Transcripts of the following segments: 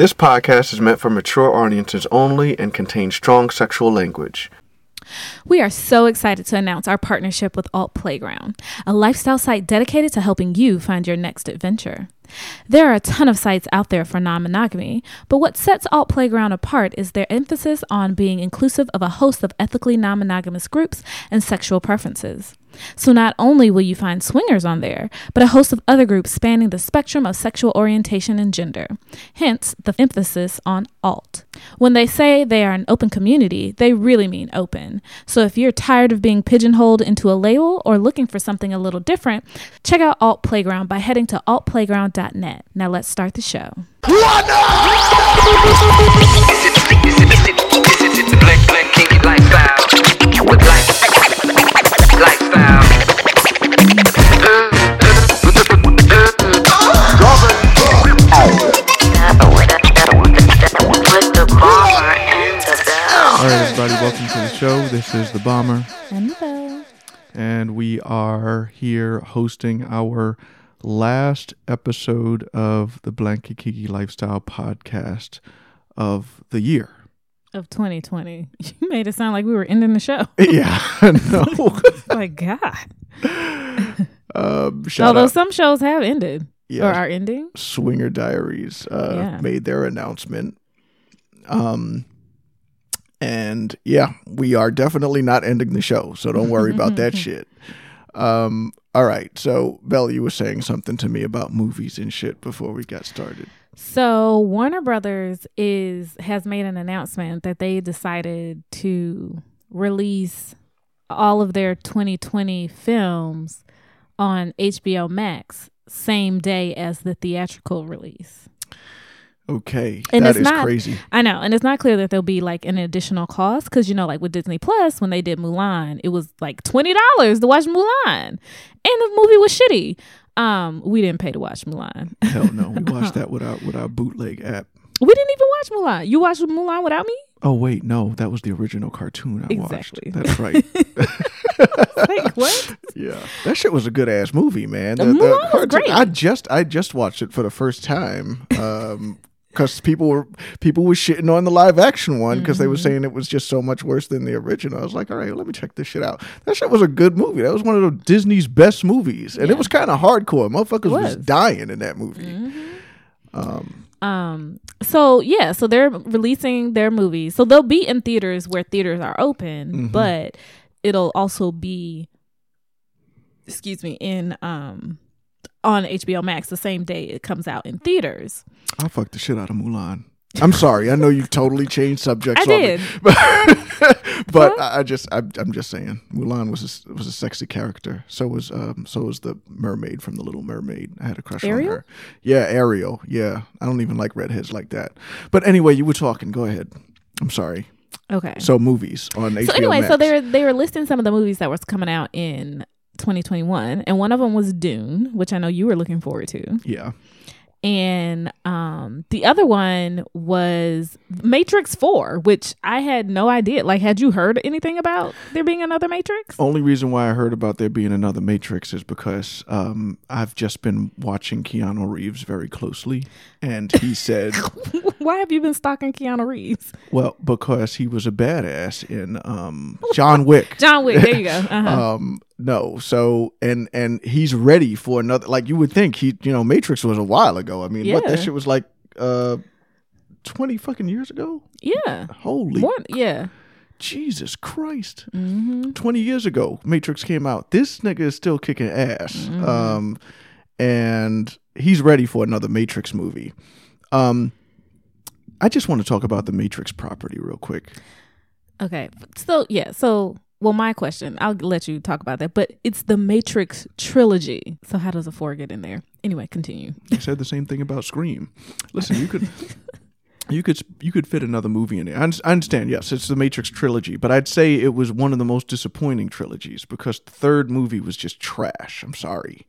This podcast is meant for mature audiences only and contains strong sexual language. We are so excited to announce our partnership with Alt Playground, a lifestyle site dedicated to helping you find your next adventure. There are a ton of sites out there for non monogamy, but what sets Alt Playground apart is their emphasis on being inclusive of a host of ethically non monogamous groups and sexual preferences. So not only will you find swingers on there, but a host of other groups spanning the spectrum of sexual orientation and gender. Hence the emphasis on alt. When they say they are an open community, they really mean open. So if you're tired of being pigeonholed into a label or looking for something a little different, check out Alt Playground by heading to altplayground.net. Now let's start the show. All right, everybody, welcome to the show. This is the Bomber, And the bell. and we are here hosting our last episode of the Black and Kinky Lifestyle podcast of the year. Of 2020. You made it sound like we were ending the show. Yeah, no. My God. um, Although out, some shows have ended yeah, or are ending. Swinger Diaries uh, Yeah. made their announcement. Um, and yeah, we are definitely not ending the show, so don't worry about that shit. Um, all right, so Belle, you were saying something to me about movies and shit before we got started. So Warner Brothers is has made an announcement that they decided to release all of their 2020 films on HBO Max same day as the theatrical release. Okay, And that it's is not- crazy. I know, and it's not clear that there'll be like an additional cost because you know, like with Disney Plus, when they did Mulan, it was like twenty dollars to watch Mulan, and the movie was shitty. Um, we didn't pay to watch Mulan. Hell no, we watched that with our with our bootleg app. we didn't even watch Mulan. You watched Mulan without me? Oh wait, no, that was the original cartoon I Exactly. watched. That's right. Like what? Yeah, that shit was a good ass movie, man. The Mulan was great. I just I just watched it for the first time. Um, because people were people were shitting on the live action one because they were Mm-hmm. saying it was just so much worse than the original. I was like, all right, let me check this shit out. That shit was a good movie. That was one of the Disney's best movies, and Yeah. it was kind of hardcore. Motherfuckers was. was. Mm-hmm. dying in that movie. Um. um. So yeah. So they're releasing their movies. So they'll be in theaters where theaters are open, Mhm. but it'll also be, excuse me, in um on HBO Max the same day it comes out in theaters. I fucked the shit out of Mulan. I'm sorry. I know you totally changed subjects. I did. but, but What? I just I, I'm just saying Mulan was a, was a sexy character. So was um so was the mermaid from the Little Mermaid. I had a crush Ariel? on her. Yeah, Ariel. Yeah, I don't even like redheads like that. But anyway, you were talking. Go ahead. I'm sorry. Okay. So movies on HBO So anyway, Max. so they were they were listing some of the movies that was coming out in 2021, and one of them was Dune, which I know you were looking forward to, yeah. and um the other one was Matrix 4, which I had no idea. Like, had you heard anything about there being another Matrix? Only reason why I heard about there being another Matrix is because um, I've just been watching Keanu Reeves very closely, and he said Why have you been stalking Keanu Reeves? Well, because he was a badass in um, John Wick. John Wick. There you go. Uh-huh. Um, no, so and and he's ready for another. Like you would think he, you know, Matrix was a while ago. I mean, what that shit was like, uh, twenty fucking years ago. yeah. Holy More. Yeah. Jesus Christ! hmm Twenty years ago, Matrix came out. This nigga is still kicking ass. Mhm. Um, and he's ready for another Matrix movie. Um, I just want to talk about the Matrix property real quick. Okay. So yeah. So well, my question. I'll let you talk about that, but it's the Matrix trilogy. So how does a four get in there? Anyway, continue. I said the same thing about Scream. Listen, you could you could you could fit another movie in there. I, I understand. Yes, it's the Matrix trilogy, but I'd say it was one of the most disappointing trilogies because the third movie was just trash. I'm sorry,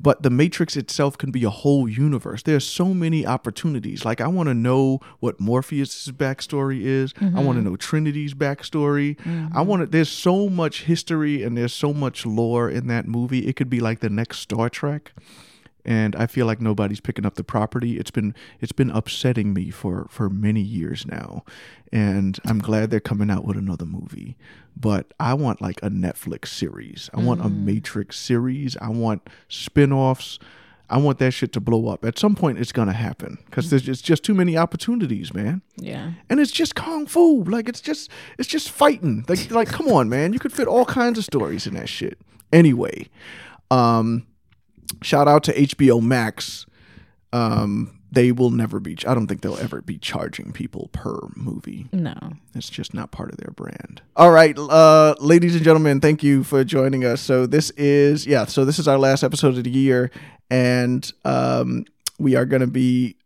but the Matrix itself can be a whole universe. There's so many opportunities. Like I want to know what Morpheus's backstory is. I want to mm-hmm. know Trinity's backstory. I mm-hmm. want to. There's so much history and there's so much lore in that movie. It could be like the next Star Trek and I feel like nobody's picking up the property. It's been it's been upsetting me for for many years now, and I'm glad they're coming out with another movie. But I want like a Netflix series. I want a Matrix series. I want spin-offs. I want that shit to blow up. At some point, it's gonna happen because there's just, just too many opportunities, man. Yeah. And it's just kung fu. Like it's just it's just fighting. Like like come on, man. You could fit all kinds of stories in that shit. Anyway, um, shout out to HBO Max. Um, they will never be. I don't think they'll ever be charging people per movie. No. It's just not part of their brand. All right, uh, ladies and gentlemen, thank you for joining us. So this is yeah. So this is our last episode of the year, and um, we are going to be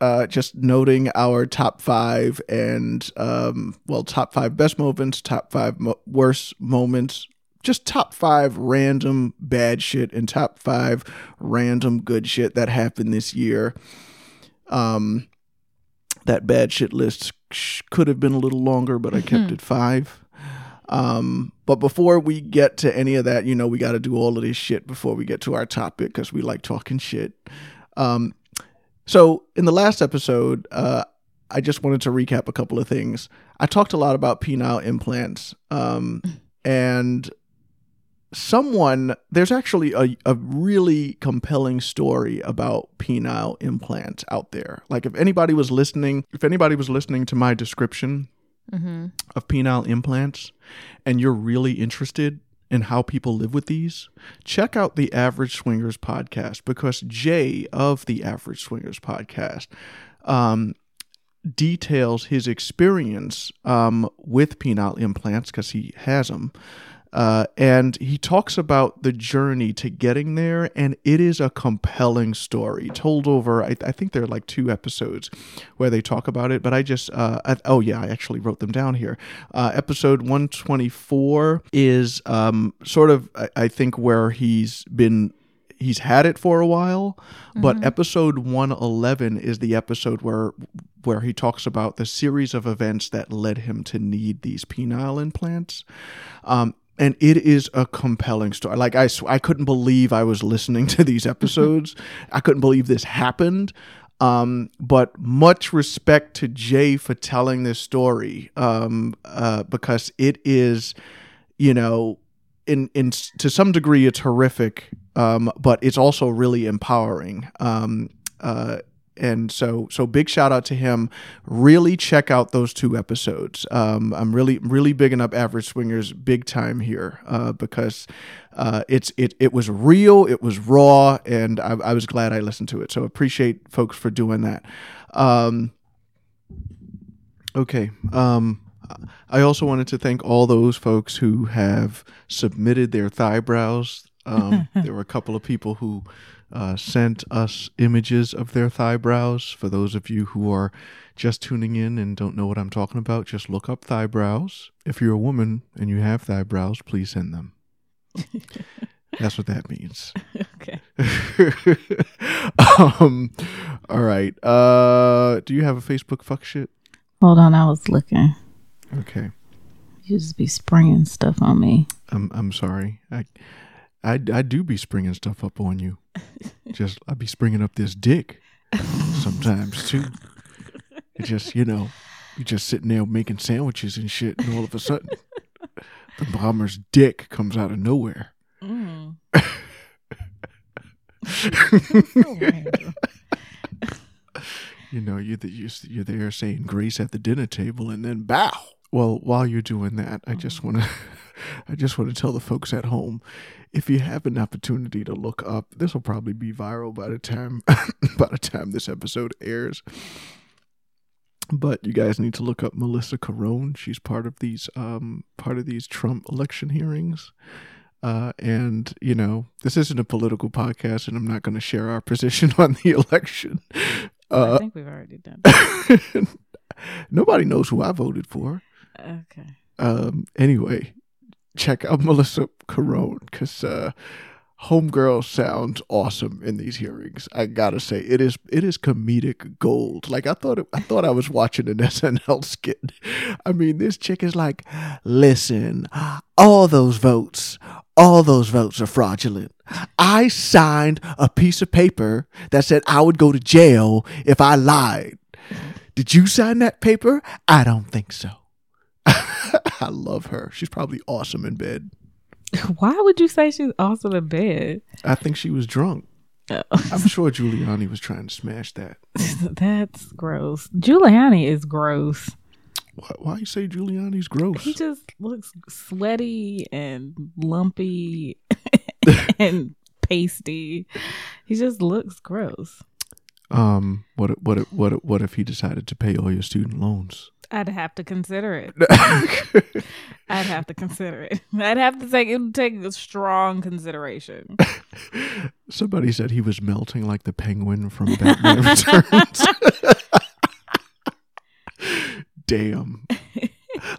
uh, just noting our top five and um, well, top five best moments, top five mo- worst moments, just top five random bad shit and top five random good shit that happened this year. Um, that bad shit list could have been a little longer, but I kept it five. Um, but before we get to any of that, you know, we got to do all of this shit before we get to our topic because we like talking shit. Um, so in the last episode, uh, I just wanted to recap a couple of things. I talked a lot about penile implants, um, and someone there's actually a, a really compelling story about penile implants out there. Like if anybody was listening, if anybody was listening to my description Mm-hmm. of penile implants and you're really interested in how people live with these, check out the Average Swingers podcast because Jay of the Average Swingers podcast um, details his experience um, with penile implants because he has them. Uh, and he talks about the journey to getting there, and it is a compelling story told over. I, I think there are like two episodes where they talk about it, but I just uh, I, oh yeah, I actually wrote them down here. Uh, episode one twenty four is um, sort of I, I think where he's been he's had it for a while but episode 111 is the episode where where he talks about the series of events that led him to need these penile implants um and it is a compelling story. Like I, I couldn't believe I was listening to these episodes. I couldn't believe this happened. Um, but much respect to Jay for telling this story, um, uh, because it is, you know, in in to some degree it's horrific, um, but it's also really empowering. Um, uh, and so so big shout out to him. Really check out those two episodes. Um, I'm really really bigging up Average Swingers big time here uh, because uh, it's it it was real, it was raw, and I, I was glad I listened to it. So appreciate folks for doing that. Um, okay. Um, I also wanted to thank all those folks who have submitted their thigh brows. Um, there were a couple of people who uh, sent us images of their thigh brows. For those of you who are just tuning in and don't know what I'm talking about, just look up thigh brows. If you're a woman and you have thigh brows, please send them. That's what that means. Okay. um, all right. Uh, do you have a Facebook fuck shit? Hold on, I was looking. Okay. You just be spraying stuff on me. I'm I'm sorry. I I I do be springing stuff up on you. Just I be springing up this dick sometimes too. It just you know, you're just sitting there making sandwiches and shit, and all of a sudden, the bomber's dick comes out of nowhere. Mm. You know, you you're, you're there saying grace at the dinner table, and then bow. Well, while you're doing that, I just want to, I just want to tell the folks at home, if you have an opportunity to look up, this will probably be viral by the time, by the time this episode airs. But you guys need to look up Melissa Carone. She's part of these, um, part of these Trump election hearings. Uh, and you know, this isn't a political podcast, and I'm not going to share our position on the election. I Uh, think we've already done. Nobody knows who I voted for. Okay. Um, anyway, check out Melissa Carone because uh, Homegirl sounds awesome in these hearings. I gotta say, it is it is comedic gold. Like I thought, it, I thought I was watching an SNL skit. I mean, this chick is like, listen, all those votes All those votes are fraudulent. I signed a piece of paper that said I would go to jail if I lied. Did you sign that paper? I don't think so. I love her. She's probably awesome in bed. Why would you say she's awesome in bed? I think she was drunk. Oh. I'm sure Giuliani was trying to smash that. That's gross. Giuliani is gross. Why, why you say Giuliani's gross? He just looks sweaty and lumpy and pasty. He just looks gross. Um, what if- what if- what if- what if he decided to pay all your student loans? I'd have to consider it. I'd have to consider it. I'd have to take it would take a strong consideration. Somebody said he was melting like the penguin from Batman Returns. Damn.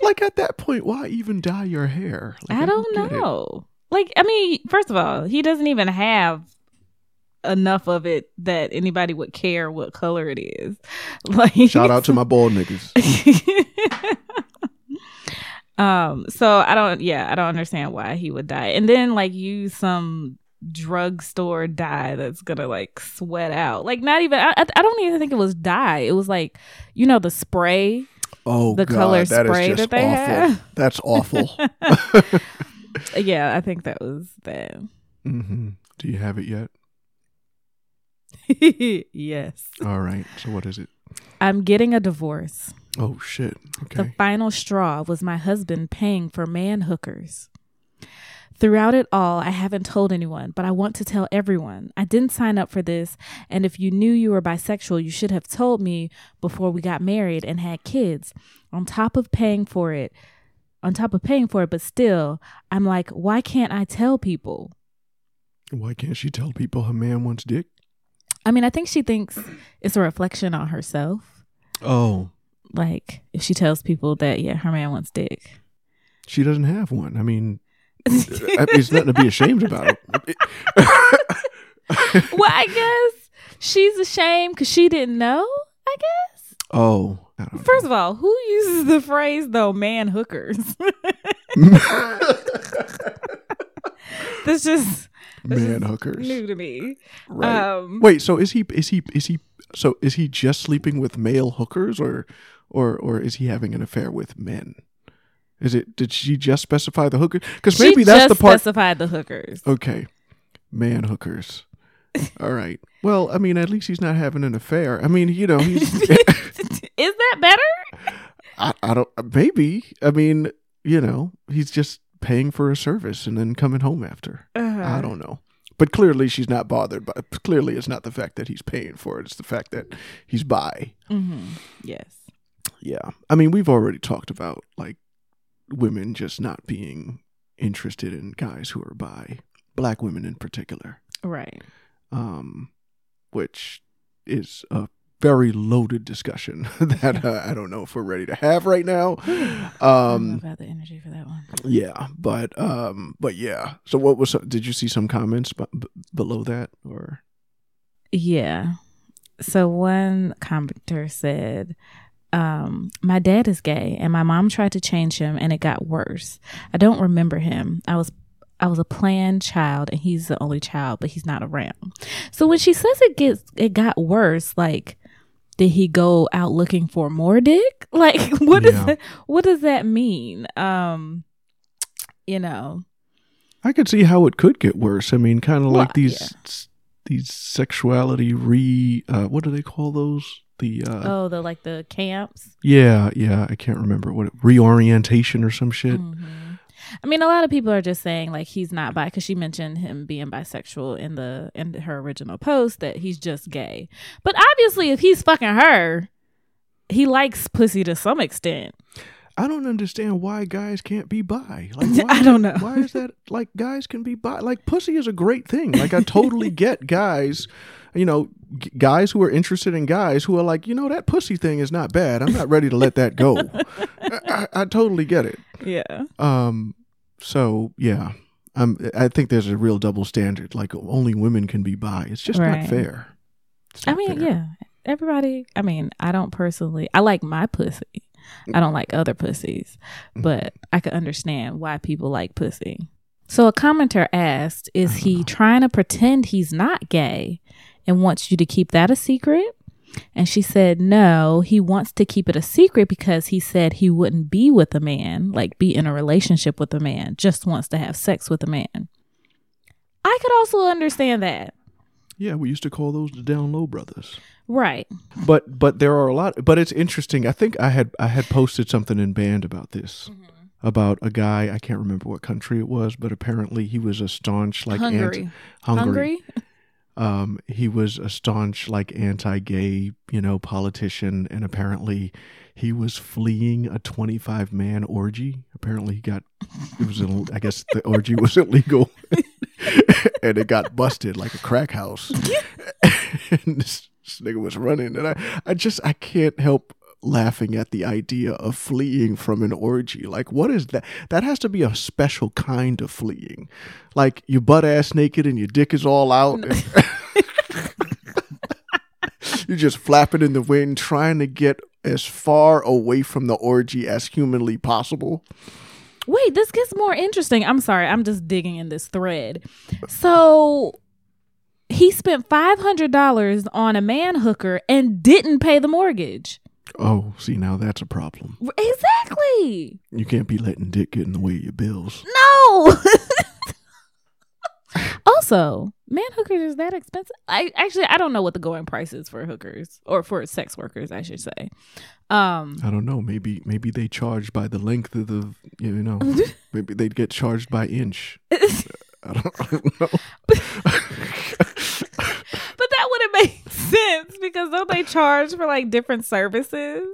like at that point, why even dye your hair? Like, I don't get it. know. Like, I mean, first of all, he doesn't even have enough of it that anybody would care what color it is. Like, Shout out to my bald niggas. um. So I don't. Yeah, I don't understand why he would die, and then like use some drugstore dye that's gonna like sweat out. Like, not even. I, I don't even think it was dye. It was like, you know, the spray. Oh, The God, color that spray that they awful. have. That's awful. Yeah, I think that was that. hmm Do you have it yet? yes. All right. So what is it? I'm getting a divorce. Oh shit. Okay. The final straw was my husband paying for man hookers. Throughout it all, I haven't told anyone, but I want to tell everyone. I didn't sign up for this, and if you knew you were bisexual, you should have told me before we got married and had kids. On top of paying for it, on top of paying for it, but still, I'm like, why can't I tell people? Why can't she tell people her man wants dick? I mean, I think she thinks it's a reflection on herself. Oh, Like, if she tells people that, yeah, her man wants dick. she doesn't have one. I mean, it's nothing to be ashamed about. well, I guess she's ashamed because she didn't know. I guess. oh, First of all, who uses the phrase though? Man hookers. know. That's just man hookers. new to me. Right. Um, Wait, so is he is he is he so is he just sleeping with male hookers or or or is he having an affair with men? Is it did she just specify the hooker? Because maybe that's the part. specified the hookers. Okay, man hookers. All right. Well, I mean, at least he's not having an affair. I mean, you know, he's. Is that better? I, I don't. Maybe. I mean, you know, he's just paying for a service and then coming home after. Uh-huh. I don't know. But clearly, she's not bothered. By, clearly, it's not the fact that he's paying for it. It's the fact that he's bi. hmm Yes. Yeah. I mean, we've already talked about like women just not being interested in guys who are by black women in particular, Right. um, which is a very loaded discussion that uh, I don't know if we're ready to have right now. I don't know Um, about the energy for that one. yeah, but um, but yeah. So, what was? Did you see some comments b- b- below that, or Yeah. So one commenter said, um, my dad is gay and my mom tried to change him and it got worse. I don't remember him. I was I was a planned child and he's the only child, but he's not around. So when she says it gets it got worse, like did he go out looking for more dick? Like what does Yeah. that what does that mean? Um you know. I could see how it could get worse. I mean, kind of Well, like these yeah. s- these sexuality re uh, what do they call those? The uh, Oh, the like the camps. yeah, yeah. I can't remember what it, reorientation or some shit. Mhm. I mean, a lot of people are just saying like he's not bi because she mentioned him being bisexual in the in her original post that he's just gay. But obviously, if he's fucking her, he likes pussy to some extent. I don't understand why guys can't be bi. Like, why, I don't know. why is that? Like, guys can be bi. Like, pussy is a great thing. Like, I totally get guys. You know, g- guys who are interested in guys who are like, you know, that pussy thing is not bad. I'm not ready to let that go. I, I, I totally get it. Yeah, Um. So yeah, um, I think there's a real double standard. Like only women can be bi. It's just Right. not fair. It's I mean, fair. yeah. Everybody. I mean, I don't personally. I like my pussy. I don't like other pussies, Mm-hmm. but I could understand why people like pussy. So a commenter asked, "Is he trying to pretend he's not gay and wants you to keep that a secret?" And she said, "No, he wants to keep it a secret because he said he wouldn't be with a man, like be in a relationship with a man, just wants to have sex with a man." I could also understand that. Yeah, we used to call those the down low brothers. Right. But but there are a lot. But it's interesting. I think I had I had posted something in band about this. Mm-hmm. About a guy, I can't remember what country it was, but apparently he was a staunch like Hungary. anti Hungary. Hungry? Um, he was a staunch like anti-gay, you know, politician, and apparently he was fleeing a 25 man orgy. Apparently he got it was ill- I guess the orgy was illegal, and it got busted like a crack house. and this, this nigga was running, and I I just I can't help laughing at the idea of fleeing from an orgy. Like, what is that? That has to be a special kind of fleeing. Like, you butt ass naked and your dick is all out. and- You're just flapping in the wind, trying to get as far away from the orgy as humanly possible. Wait, this gets more interesting. I'm sorry, I'm just digging in this thread. So he spent five hundred dollars on a man hooker and didn't pay the mortgage. Oh, see, now that's a problem. Exactly. You can't be letting dick get in the way of your bills. No. also, man hookers is that expensive? I actually I don't know what the going price is for hookers or for sex workers, I should say. Um I don't know. Maybe maybe they charge by the length of the you know. maybe they'd get charged by inch. I don't, I don't know. But make sense because don't they charge for like different services?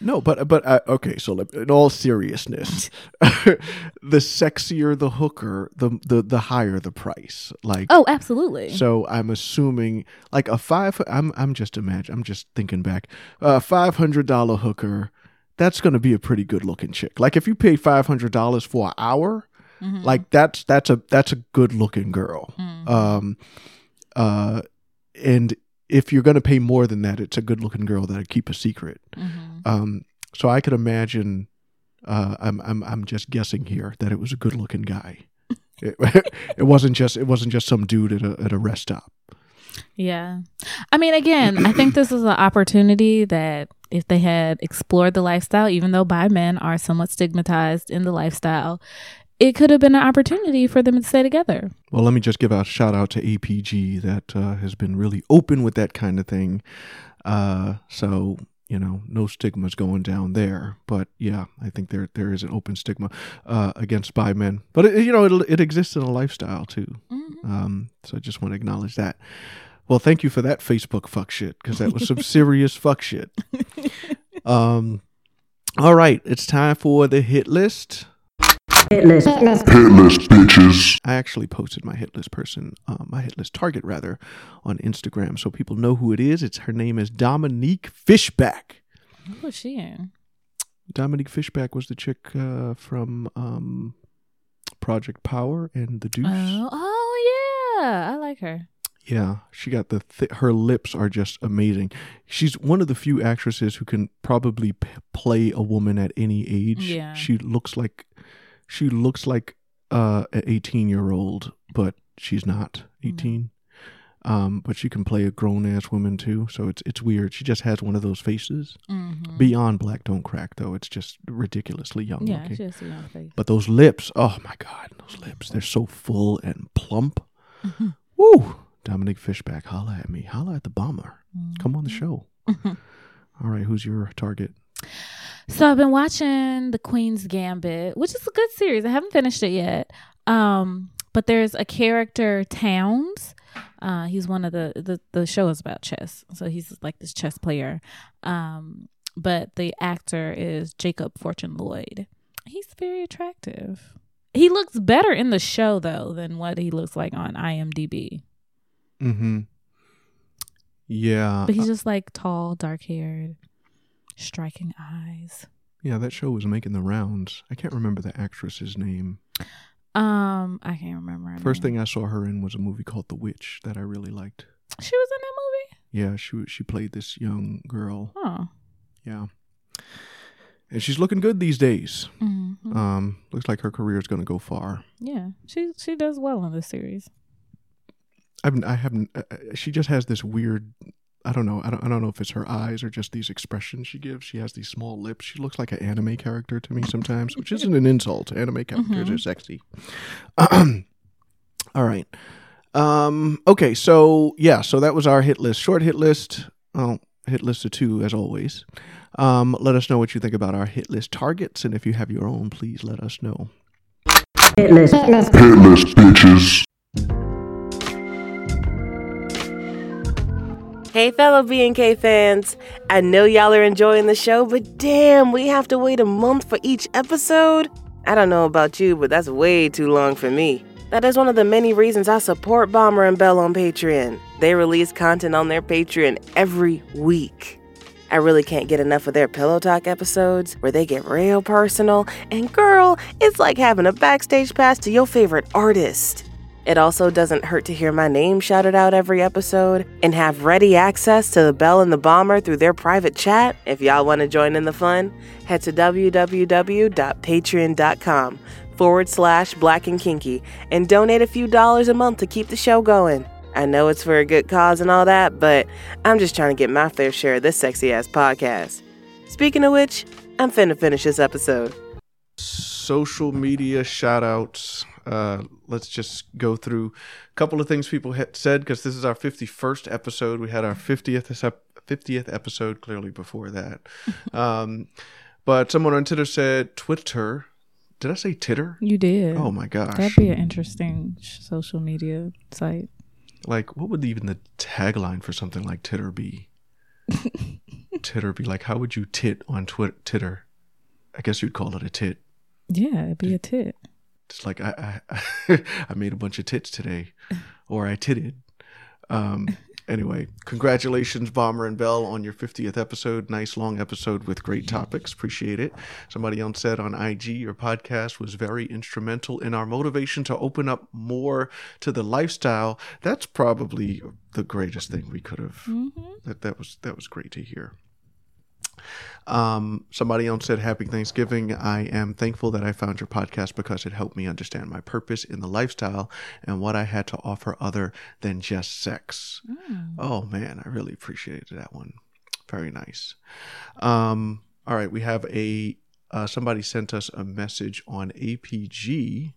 No, but but uh, okay. So in all seriousness, the sexier the hooker, the the the higher the price. Like Oh, absolutely. So I'm assuming like a five. I'm I'm just imagine. I'm just thinking back. A five hundred dollar hooker. That's going to be a pretty good looking chick. Like if you pay five hundred dollars for an hour, Mhm. like that's that's a that's a good looking girl. Mhm. Um, uh, and if you're going to pay more than that, it's a good looking girl that'll keep a secret. Mhm. Um, so I could imagine. Uh, I'm I'm I'm just guessing here that it was a good looking guy. It, it wasn't just it wasn't just some dude at a at a rest stop. Yeah. I mean, again, I think this is an opportunity that if they had explored the lifestyle, even though bi men are somewhat stigmatized in the lifestyle, it could have been an opportunity for them to stay together. Well, let me just give a shout out to APG that uh, has been really open with that kind of thing. Uh, so you know, no stigmas going down there. But yeah, I think there there is an open stigma uh, against bi men. But it, you know, it it exists in a lifestyle too. Um, so I just want to acknowledge that. Well, thank you for that Facebook fuck shit because that was some serious fuck shit. Um, all right, it's time for the hit list. Hit list. Hit list. Hit list, bitches. I actually posted my hit list person, uh, my hit list target rather, on Instagram, so people know who it is. It's her name is Dominique Fishback. What was she in? Dominique Fishback was the chick uh, from um, Project Power and The Deuce. Oh, oh yeah. I like her. Yeah, she got the th- her lips are just amazing. She's one of the few actresses who can probably p- play a woman at any age. Yeah. she looks like she looks like uh, an eighteen year old, but she's not eighteen. Um, but she can play a grown ass woman too. So it's it's weird. She just has one of those faces. Mm-hmm. Beyond black don't crack though. It's just ridiculously young Yeah, has a young face. But those lips, oh my god, those lips, they're so full and plump. Mm-hmm. Woo! Dominique Fishback, holla at me. Holla at the bomber. Come on the show. All right, who's your target? So I've been watching The Queen's Gambit, which is a good series. I haven't finished it yet. Um, but there's a character Townes. Uh, he's one of the, the the show is about chess, so he's like this chess player. Um, but the actor is Jacob Fortune Lloyd. He's very attractive. He looks better in the show though than what he looks like on IMDb. Mm-hmm. Yeah. But he's just like tall, dark haired, striking eyes. yeah, that show was making the rounds. I can't remember the actress's name. Um, I can't remember. her First name. thing I saw her in was a movie called The Witch that I really liked. She was in that movie. Yeah, she she played this young girl. Oh. Yeah. and she's looking good these days. Mhm. Um, looks like her career is going to go far. Yeah, she she does well in this series. I've, I haven't. Uh, uh, she just has this weird. I don't know. I don't. I don't know if it's her eyes or just these expressions she gives. She has these small lips. She looks like an anime character to me sometimes, which isn't an insult. Anime characters Mhm. are sexy. All right. Um. Okay. So yeah. So that was our hit list. Short hit list. Well, hit list of two as always. Um. Let us know what you think about our hit list targets, and if you have your own, please let us know. Hit list. Hit list. Hitless bitches. Hey, fellow B&K fans. I know y'all are enjoying the show, but damn, we have to wait a month for each episode? I don't know about you, but that's way too long for me. That is one of the many reasons I support Bomber and Bell on Patreon. They release content on their Patreon every week. I really can't get enough of their Pillow Talk episodes where they get real personal, and girl, it's like having a backstage pass to your favorite artist. It also doesn't hurt to hear my name shouted out every episode and have ready access to the Bell and the Bomber through their private chat. If y'all want to join in the fun, head to www.patreon.com forward slash black and kinky and donate a few dollars a month to keep the show going. I know it's for a good cause and all that, but I'm just trying to get my fair share of this sexy ass podcast. Speaking of which, I'm finna finish this episode. Social media shout outs. Uh, let's just go through a couple of things people had said because this is our 51st episode. We had our 50th, 50th episode clearly before that. um, but someone on Twitter said, Twitter. Did I say Titter? You did. Oh my gosh. That'd be an interesting social media site. like, what would even the tagline for something like Titter be? Titter be like, how would you tit on Twitter? Titter? I guess you'd call it a tit. Yeah, it'd be a tit. Just like I I, I made a bunch of tits today, or I titted. Um, anyway, congratulations, Bomber and Bell, on your 50th episode. Nice long episode with great topics. Appreciate it. Somebody else said on IG, your podcast was very instrumental in our motivation to open up more to the lifestyle. That's probably the greatest thing we could have. That that was that was great to hear. Um, somebody else said, Happy Thanksgiving. I am thankful that I found your podcast because it helped me understand my purpose in the lifestyle and what I had to offer other than just sex. Oh, man, I really appreciated that one. Very nice. Um, all right, we have a uh, somebody sent us a message on APG,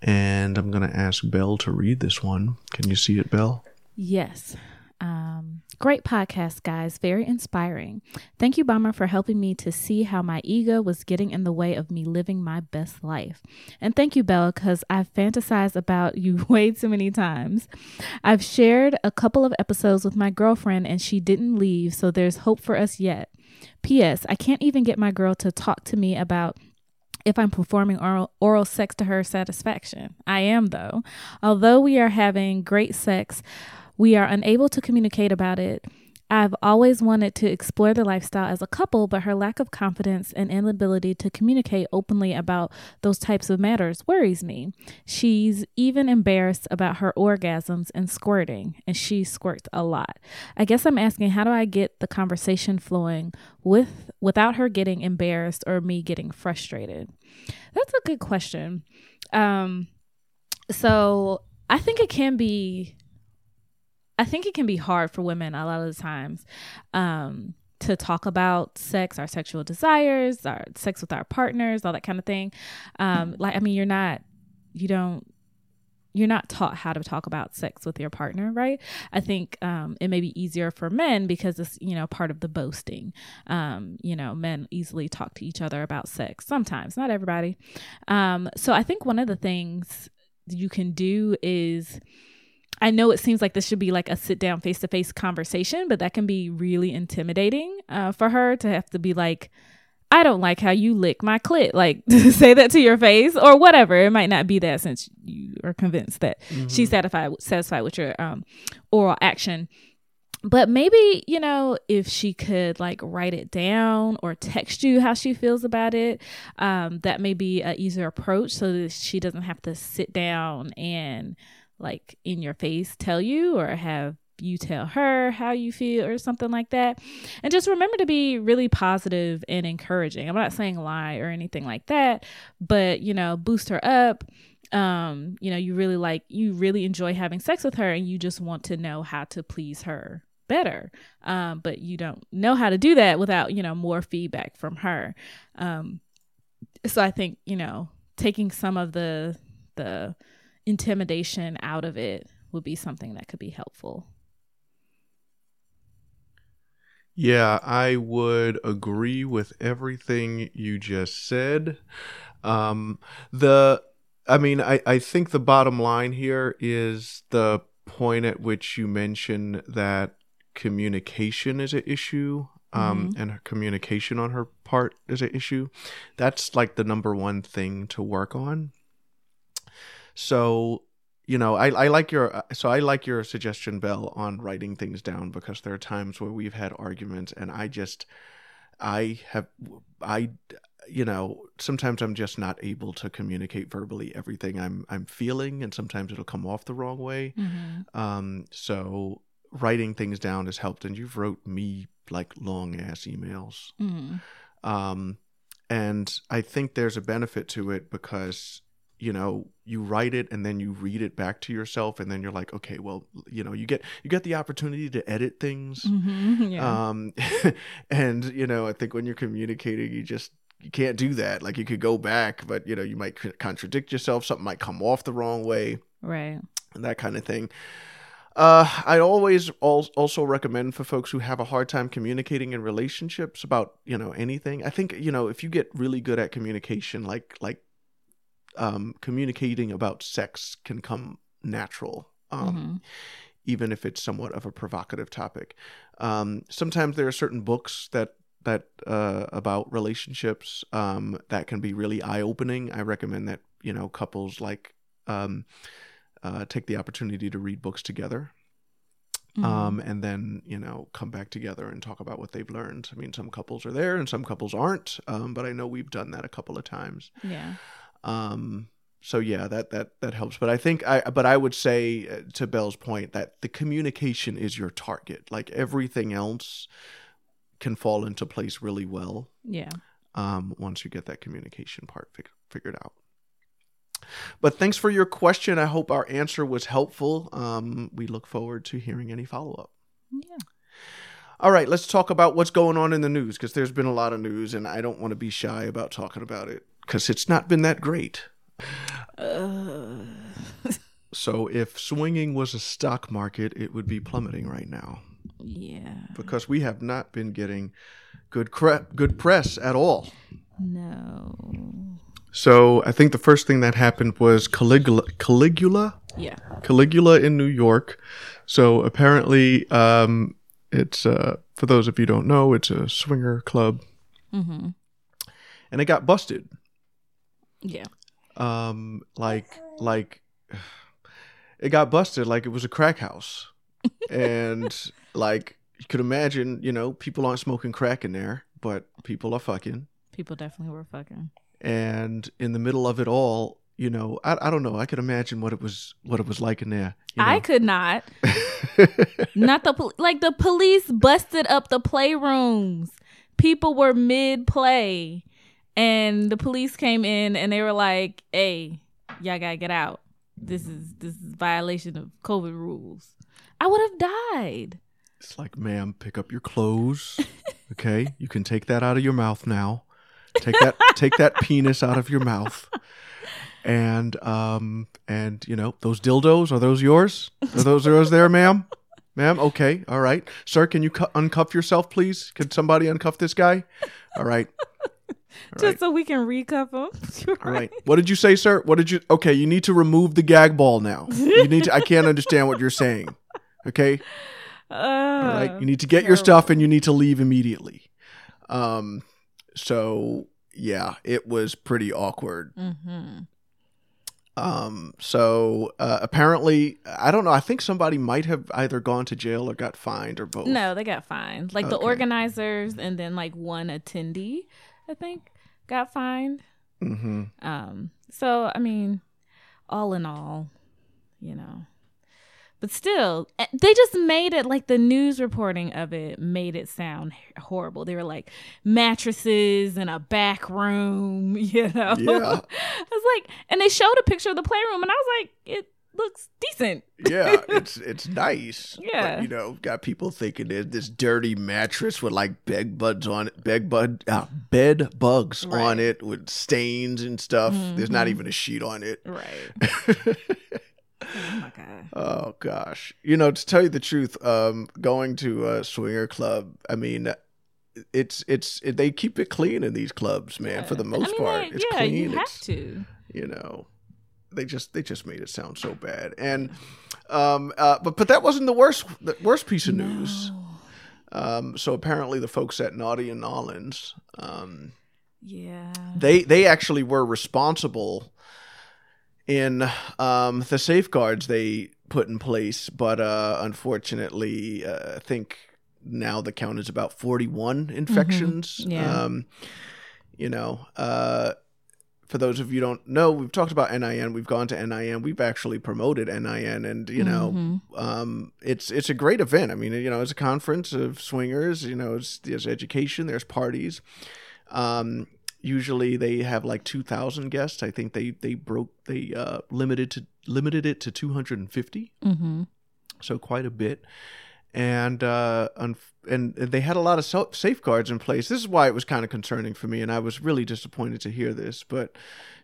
and I'm going to ask Belle to read this one. Can you see it, Belle? Yes. Um, great podcast, guys. Very inspiring. Thank you, Bomber, for helping me to see how my ego was getting in the way of me living my best life. And thank you, Bella, because I've fantasized about you way too many times. I've shared a couple of episodes with my girlfriend, and she didn't leave, so there's hope for us yet. P.S. I can't even get my girl to talk to me about if I'm performing oral, oral sex to her satisfaction. I am, though. Although we are having great sex, we are unable to communicate about it. I've always wanted to explore the lifestyle as a couple, but her lack of confidence and inability to communicate openly about those types of matters worries me. She's even embarrassed about her orgasms and squirting, and she squirts a lot. I guess I'm asking how do I get the conversation flowing with without her getting embarrassed or me getting frustrated? That's a good question. Um so I think it can be I think it can be hard for women a lot of the times um, to talk about sex, our sexual desires, our sex with our partners, all that kind of thing. Um, like, I mean, you're not, you don't, you're not taught how to talk about sex with your partner, right? I think um, it may be easier for men because it's, you know, part of the boasting. Um, you know, men easily talk to each other about sex sometimes, not everybody. Um, so I think one of the things you can do is, I know it seems like this should be like a sit down face to face conversation, but that can be really intimidating uh, for her to have to be like, I don't like how you lick my clit. Like, say that to your face or whatever. It might not be that since you are convinced that she's satisfied satisfied with your um, oral action. But maybe, you know, if she could like write it down or text you how she feels about it, um, that may be an easier approach so that she doesn't have to sit down and like in your face tell you or have you tell her how you feel or something like that. And just remember to be really positive and encouraging. I'm not saying lie or anything like that, but you know, boost her up. Um, you know, you really like you really enjoy having sex with her and you just want to know how to please her better. Um, but you don't know how to do that without, you know, more feedback from her. Um so I think, you know, taking some of the the intimidation out of it would be something that could be helpful. Yeah, I would agree with everything you just said. Um, the, I mean, I, I think the bottom line here is the point at which you mention that communication is an issue. Um, and her communication on her part is an issue. That's like the number one thing to work on. So, you know, I, I like your so I like your suggestion, Bell, on writing things down because there are times where we've had arguments and I just I have I you know sometimes I'm just not able to communicate verbally everything I'm I'm feeling and sometimes it'll come off the wrong way. Um, so writing things down has helped and you've wrote me like long ass emails. Um, and I think there's a benefit to it because you know you write it and then you read it back to yourself and then you're like okay well you know you get you get the opportunity to edit things yeah. um and you know i think when you're communicating you just you can't do that like you could go back but you know you might contradict yourself something might come off the wrong way right. and that kind of thing. Uh, I always al- also recommend for folks who have a hard time communicating in relationships about you know anything. I think you know if you get really good at communication, like like um, communicating about sex can come natural, um, even if it's somewhat of a provocative topic. Um, sometimes there are certain books that that uh, about relationships um, that can be really eye opening. I recommend that you know couples like um, uh, take the opportunity to read books together. Um, and then you know come back together and talk about what they've learned. I mean, some couples are there and some couples aren't, um, but I know we've done that a couple of times. Yeah. Um, so yeah, that that that helps. But I think I but I would say uh, to Bell's point that the communication is your target. Like everything else can fall into place really well Yeah. um, once you get that communication part fig- figured out. But thanks for your question. I hope our answer was helpful. Um, we look forward to hearing any follow up. Yeah. All right, let's talk about what's going on in the news because there's been a lot of news and I don't want to be shy about talking about it because it's not been that great. so if swinging was a stock market, it would be plummeting right now Yeah. because we have not been getting good cre- good press at all. No. So I think the first thing that happened was Caligula, Caligula, Yeah. Caligula in New York. So apparently, um, it's uh, for those of you who don't know, it's a swinger club, Mm-hmm. and it got busted. Yeah. Um, like like it got busted like it was a crack house, and like you could imagine, you know, people aren't smoking crack in there, but people are fucking. People definitely were fucking. and in the middle of it all you know i, I don't know i could imagine what it was what it was like in there you I could not. not the pol- like the police busted up the playrooms. People were mid play, and the police came in and they were like, "Hey, y'all gotta get out. This is this is violation of COVID rules." I would have died. it's like ma'am pick up your clothes okay? You can take that out of your mouth now. Take that take that penis out of your mouth. And um and you know those dildos are those yours? Are those yours there ma'am? Ma'am okay all right. Sir can you cu- uncuff yourself please? Can somebody uncuff this guy? All right Just right. so we can recuff them. All right. What did you say, sir? What did you? Okay, you need to remove the gag ball now. You need to. I can't understand what you're saying. Okay. All right. You need to get your stuff and you need to leave immediately. Um. So yeah, it was pretty awkward. Mm-hmm. Um. So uh, apparently, I don't know. I think somebody might have either gone to jail or got fined or both. No, they got fined. Like the organizers and then like one attendee, I think, got fined. Mm-hmm. Um, so I mean, all in all, you know, But still, eh, they just made it like the news reporting of it made it sound horrible. They were like mattresses in a back room, you know. Yeah. I was like, and they showed a picture of the playroom, and I was like, it looks decent. yeah, it's it's nice. Yeah. but, you know, got people thinking there's this dirty mattress with like bed bugs on it, bed bud, uh, bed bugs on it with stains and stuff. There's not even a sheet on it. Right. oh my god. Oh gosh, you know to tell you the truth, um, going to a swinger club, I mean, it's it's it, they keep it clean in these clubs, man. For the most I mean, part, they- it's yeah, clean. you have it's, to. you know they just they just made it sound so bad. And um uh but but that wasn't the worst the worst piece of news. Um so apparently the folks at naughty and N'Awlins um Yeah. they they actually were responsible in um the safeguards they put in place. But uh unfortunately uh, i think now the count is about 41 infections. Yeah. um you know uh for those of you who don't know, we've talked about NIN. We've gone to NIN. We've actually promoted NIN, and you know, Mhm. um, it's it's a great event. I mean, you know, it's a conference of swingers. You know, it's, there's education, there's parties. Um, usually they have like two thousand guests. I think they they broke they uh, limited to limited it to two hundred and fifty Mm-hmm. so quite a bit. And uh, un- and they had a lot of safeguards in place. This is why it was kind of concerning for me, and I was really disappointed to hear this. But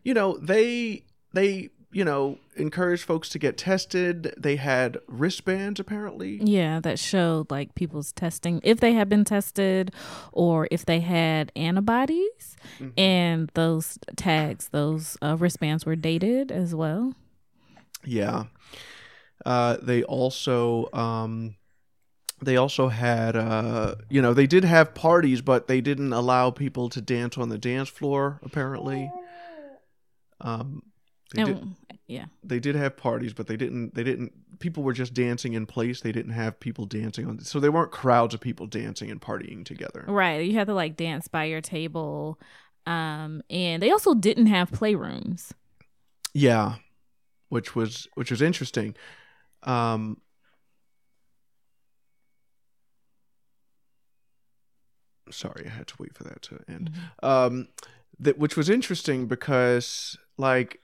you know, they they you know encouraged folks to get tested. They had wristbands apparently. Yeah, that showed like people's testing if they had been tested or if they had antibodies, Mm-hmm. and those tags, those uh, wristbands were dated as well. Yeah. Uh, they also um, they also had uh, you know they did have parties, but they didn't allow people to dance on the dance floor. Apparently, um, they did, yeah, they did have parties, but they didn't they didn't. People were just dancing in place. They didn't have people dancing on. So they weren't crowds of people dancing and partying together. right. You had to like dance by your table, um, and they also didn't have playrooms. Yeah, which was which was interesting. Um, sorry, I had to wait for that to end. Um, that which was interesting because like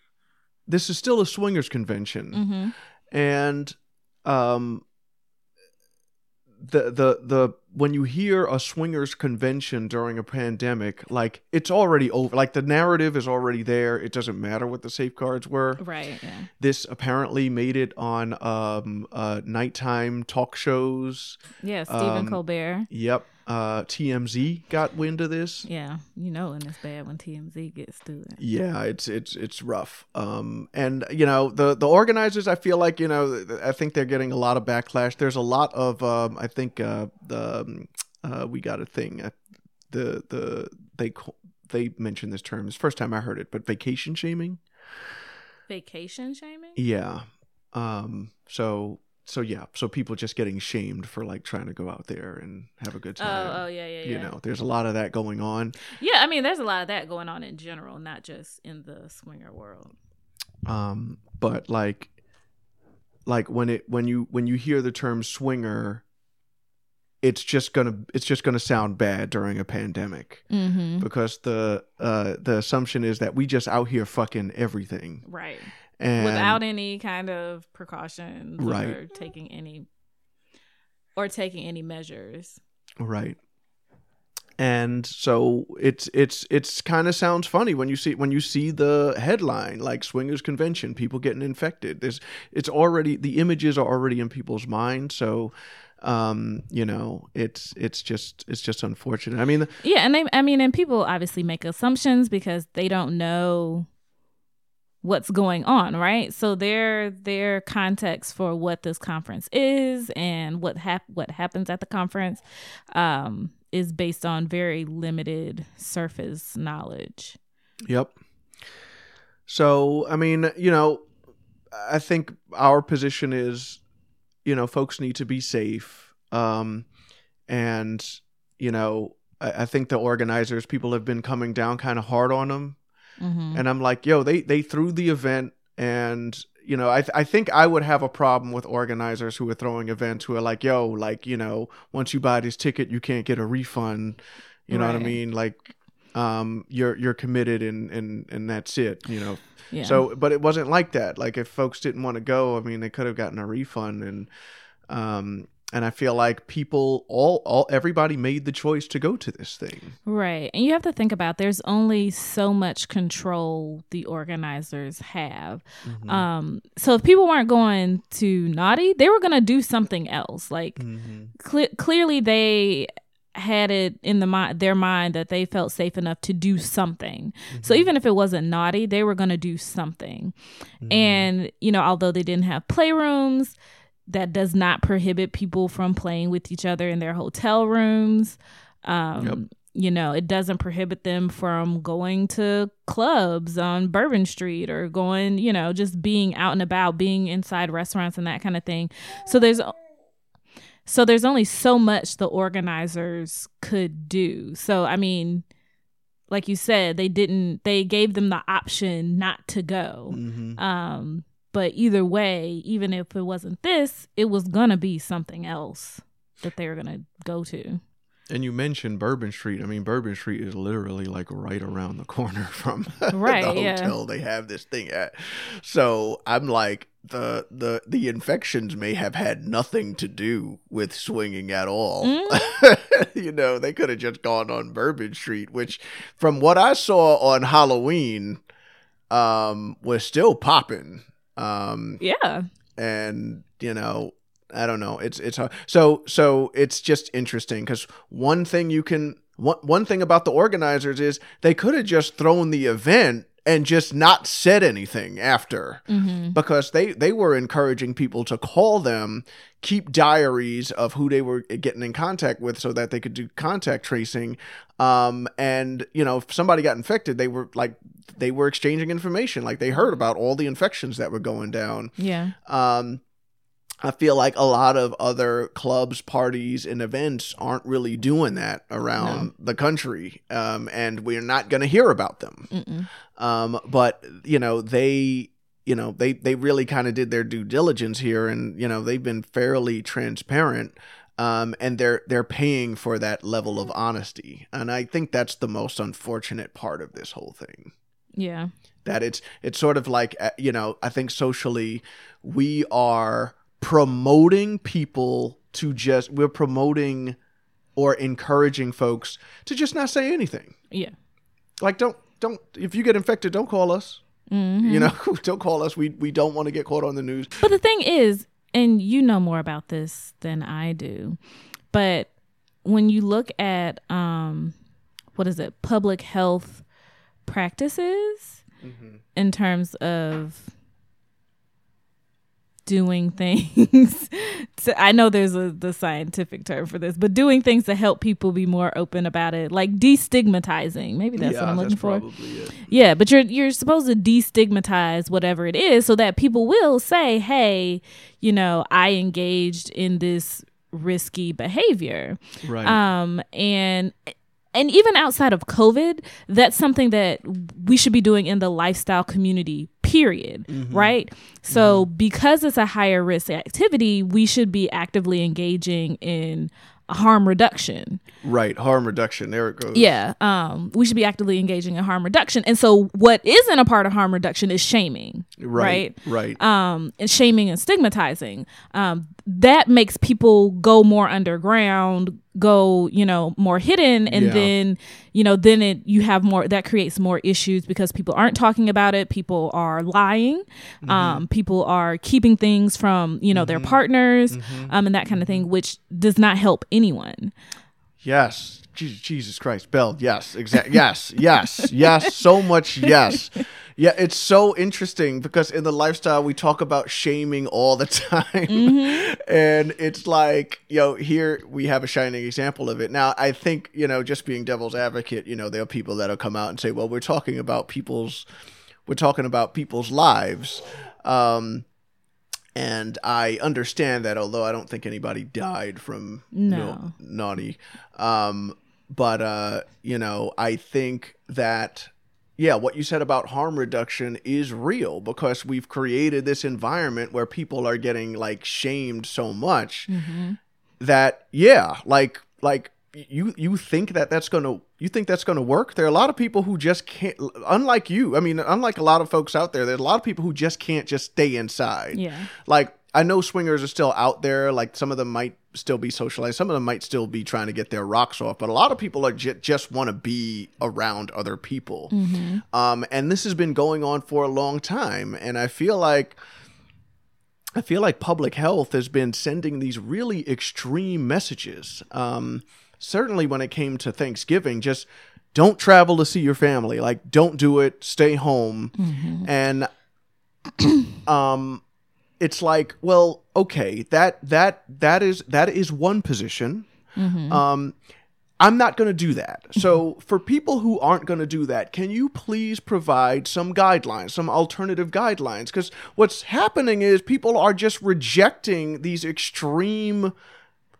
this is still a swingers convention, Mm-hmm. and um, the the the when you hear a swingers convention during a pandemic, like it's already over. Like the narrative is already there. It doesn't matter what the safeguards were. Right. Yeah. This apparently made it on um, uh, nighttime talk shows. Yeah. Stephen Um, Colbert. Yep. Uh, TMZ got wind of this. Yeah, you know, and it's bad when TMZ gets to it. Yeah, it's it's it's rough. Um, and you know the the organizers, I feel like you know, I think they're getting a lot of backlash. There's a lot of, um, I think uh, the um, uh, we got a thing. Uh, the the they they mentioned this term. It's the first time I heard it, but vacation shaming. Vacation shaming. Yeah. Um. So so yeah. So people just getting shamed for like trying to go out there and have a good Oh, time. oh yeah, yeah, yeah. You know, there's a lot of that going on. Yeah, I mean, there's a lot of that going on in general, not just in the swinger world. um but like like when it when you when you hear the term swinger it's just gonna it's just gonna sound bad during a pandemic Mm-hmm. because the uh the assumption is that we just out here fucking everything Right. And Without any kind of precautions Right. or taking any or taking any measures. right and so it's it's it's kind of sounds funny when you see when you see the headline like swingers convention people getting infected there's it's already the images are already in people's minds so um you know it's it's just it's just unfortunate i mean Yeah, and they I mean and people obviously make assumptions because they don't know what's going on, right? So their their context for what this conference is and what hap- what happens at the conference um is based on very limited surface knowledge. Yep. So, I mean, you know, I think our position is, you know, folks need to be safe. Um, and, you know, I, I think the organizers, people have been coming down kind of hard on them. Mm-hmm. And I'm like, yo, they, they threw the event and, you know, I th- I think I would have a problem with organizers who are throwing events who are like, yo, like you know, once you buy this ticket, you can't get a refund. You know what I mean? Like, um, you're you're committed and and and that's it. You know. Yeah. So, but it wasn't like that. Like, if folks didn't want to go, I mean, they could have gotten a refund, and um, and I feel like people, all, all, everybody made the choice to go to this thing. Right. And you have to think about there's only so much control the organizers have. Mm-hmm. Um so if people weren't going to Naughty, they were going to do something else. Like Mm-hmm. cle- clearly they had it in the mind their mind that they felt safe enough to do something. So Mm-hmm. even if it wasn't naughty, they were going to do something. Mm-hmm. And you know, although they didn't have playrooms, that does not prohibit people from playing with each other in their hotel rooms. Um Yep. you know, it doesn't prohibit them from going to clubs on Bourbon Street or going, you know, just being out and about, being inside restaurants and that kind of thing. So there's so there's only so much the organizers could do. So I mean, like you said, they didn't they gave them the option not to go. Mm-hmm. Um but either way, even if it wasn't this, it was going to be something else that they were going to go to. And you mentioned Bourbon Street. I mean, Bourbon Street is literally like right around the corner from Right, the yeah. hotel they have this thing at. So I'm like, the the the infections may have had nothing to do with swinging at all. you know, they could have just gone on Bourbon Street, which, from what I saw on Halloween, um, was still popping. Um, Yeah. and you know i don't know it's it's hard. so so it's just interesting because one thing you can one, one thing about the organizers is they could have just thrown the event and just not said anything after Mm-hmm. because they they were encouraging people to call them keep diaries of who they were getting in contact with so that they could do contact tracing. Um and you know if somebody got infected they were like they were exchanging information. Like they heard about all the infections that were going down. Yeah. um I feel like a lot of other clubs, parties, and events aren't really doing that around the country, um, and we're not going to hear about them. Um, but you know, they, you know, they they really kind of did their due diligence here, and you know, they've been fairly transparent, um, and they're they're paying for that level of honesty, and I think that's the most unfortunate part of this whole thing Yeah. that it's it's sort of like uh, you know i think socially we are promoting people to just we're promoting or encouraging folks to just not say anything Yeah. like don't don't if you get infected don't call us Mm-hmm. you know don't call us. We we don't want to get caught on the news. But the thing is, and you know more about this than I do, but when you look at um what is it, public health practices in terms of doing things to, I know there's a the scientific term for this, but doing things to help people be more open about it, like destigmatizing. Maybe that's what I'm looking for. Yeah, but you're you're supposed to destigmatize whatever it is so that people will say, "Hey, you know, I engaged in this risky behavior." right Um and and even outside of COVID, that's something that we should be doing in the lifestyle community, period. Mm-hmm. Right? So, mm-hmm. because it's a higher risk activity, we should be actively engaging in harm reduction. Right harm reduction there it goes Yeah, um, we should be actively engaging in harm reduction. And so, what isn't a part of harm reduction is shaming, right right Um, and shaming and stigmatizing. Um, that makes people go more underground, go you know more hidden, and Yeah. then you know then it you have more that creates more issues because people aren't talking about it. People are lying. Mm-hmm. Um, people are keeping things from you know their partners, Mm-hmm. um, and that kind of thing, which does not help anyone. Yes. Jesus Christ, Bell. Yes, exactly. Yes, yes, yes. So much yes. Yeah, it's so interesting because in the lifestyle we talk about shaming all the time, and it's like you know here we have a shining example of it. Now I think you know just being devil's advocate, you know there are people that'll come out and say, well, we're talking about people's, we're talking about people's lives. Um, and I understand that, although I don't think anybody died from No. naughty. Um, but uh, you know, I think that yeah, what you said about harm reduction is real because we've created this environment where people are getting like shamed so much that yeah, like like you you think that that's going to you think that's going to work? There are a lot of people who just can't unlike you. I mean, unlike a lot of folks out there, there's a lot of people who just can't just stay inside. Yeah. Like I know swingers are still out there. Like some of them might still be socialized. Some of them might still be trying to get their rocks off. But a lot of people are j- just want to be around other people. Um, and this has been going on for a long time. And I feel like I feel like public health has been sending these really extreme messages. Um, certainly when it came to Thanksgiving, just don't travel to see your family. Like, don't do it. Stay home. And um, it's like, well, okay, that that that is that is one position. Um, I'm not going to do that. So, for people who aren't going to do that, can you please provide some guidelines, some alternative guidelines? Because what's happening is people are just rejecting these extreme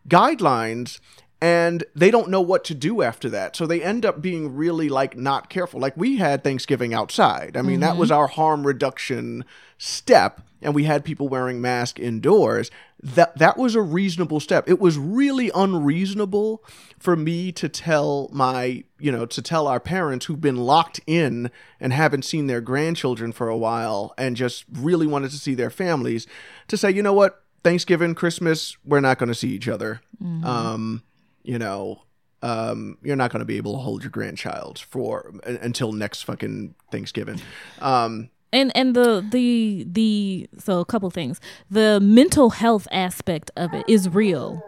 guidelines and they don't know what to do after that. So they end up being really like not careful. Like we had Thanksgiving outside. I mean, that was our harm reduction step and we had people wearing masks indoors. That that was a reasonable step. It was really unreasonable for me to tell my, you know, to tell our parents who've been locked in and haven't seen their grandchildren for a while and just really wanted to see their families to say, you know what? Thanksgiving, Christmas, we're not going to see each other. Um, you know, um, you're not going to be able to hold your grandchild for un- until next fucking Thanksgiving. Um, and and the the the so a couple things. The mental health aspect of it is real.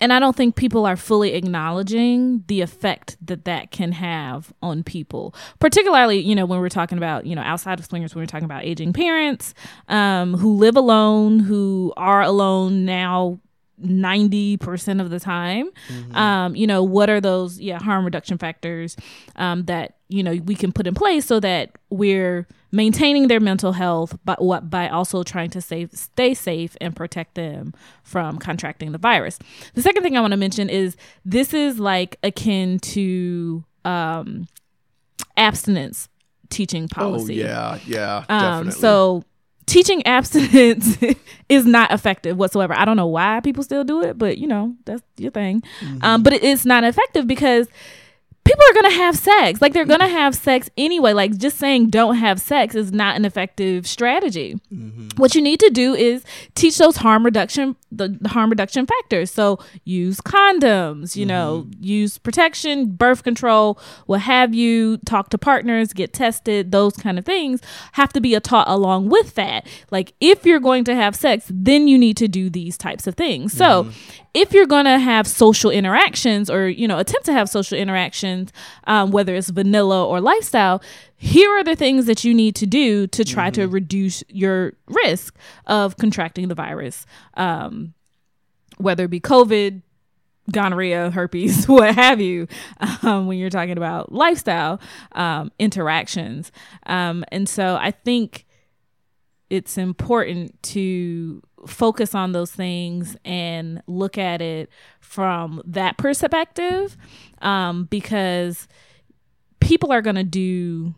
And i don't think people are fully acknowledging the effect that that can have on people. Particularly you know when we're talking about you know outside of swingers when we're talking about aging parents um, who live alone who are alone now 90% of the time. Um, you know what are those yeah harm reduction factors um, that you know we can put in place so that we're maintaining their mental health but what by also trying to save stay safe and protect them from contracting the virus. The second thing i want to mention is this is like akin to um, abstinence teaching policy. Oh yeah, yeah, um, definitely. so teaching abstinence is not effective whatsoever. I don't know why people still do it, but you know, that's your thing. Mm-hmm. Um, but it is not effective because people are going to have sex. Like they're going to have sex anyway. Like just saying don't have sex is not an effective strategy. Mm-hmm. What you need to do is teach those harm reduction the, harm reduction factors. So use condoms, you know, Mm-hmm. use protection, birth control, what have you, talk to partners, get tested, those kind of things have to be a taught along with that. Like if you're going to have sex, then you need to do these types of things. So Mm-hmm. if you're going to have social interactions or, you know, attempt to have social interactions, um, whether it's vanilla or lifestyle, here are the things that you need to do to try to reduce your risk of contracting the virus, um, whether it be COVID, gonorrhea, herpes, what have you, um, when you're talking about lifestyle um, interactions. Um, and so I think it's important to focus on those things and look at it from that perspective um, because people are going to do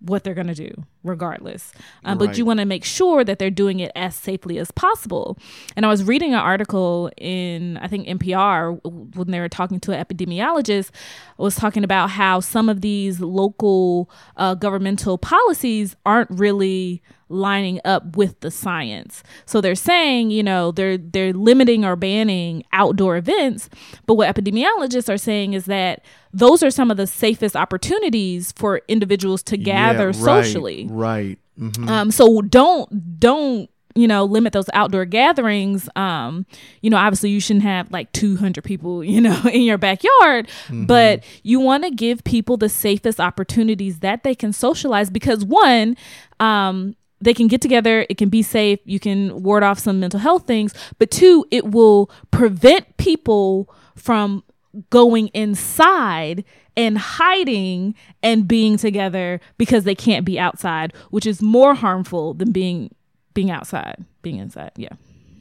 what they're going to do regardless um, but you want to make sure that they're doing it as safely as possible and i was reading an article in i think npr when they were talking to an epidemiologist was talking about how some of these local uh, governmental policies aren't really lining up with the science. So they're saying, you know, they're they're limiting or banning outdoor events, but what epidemiologists are saying is that those are some of the safest opportunities for individuals to gather Yeah, right, socially. Right. Mhm. Um, so don't don't you know limit those outdoor gatherings. Um, you know, obviously you shouldn't have like 200 people, you know, in your backyard, but you want to give people the safest opportunities that they can socialize because one, um, they can get together, it can be safe, you can ward off some mental health things, but two, it will prevent people from going inside and hiding and being together because they can't be outside, which is more harmful than being being outside, being inside. Yeah.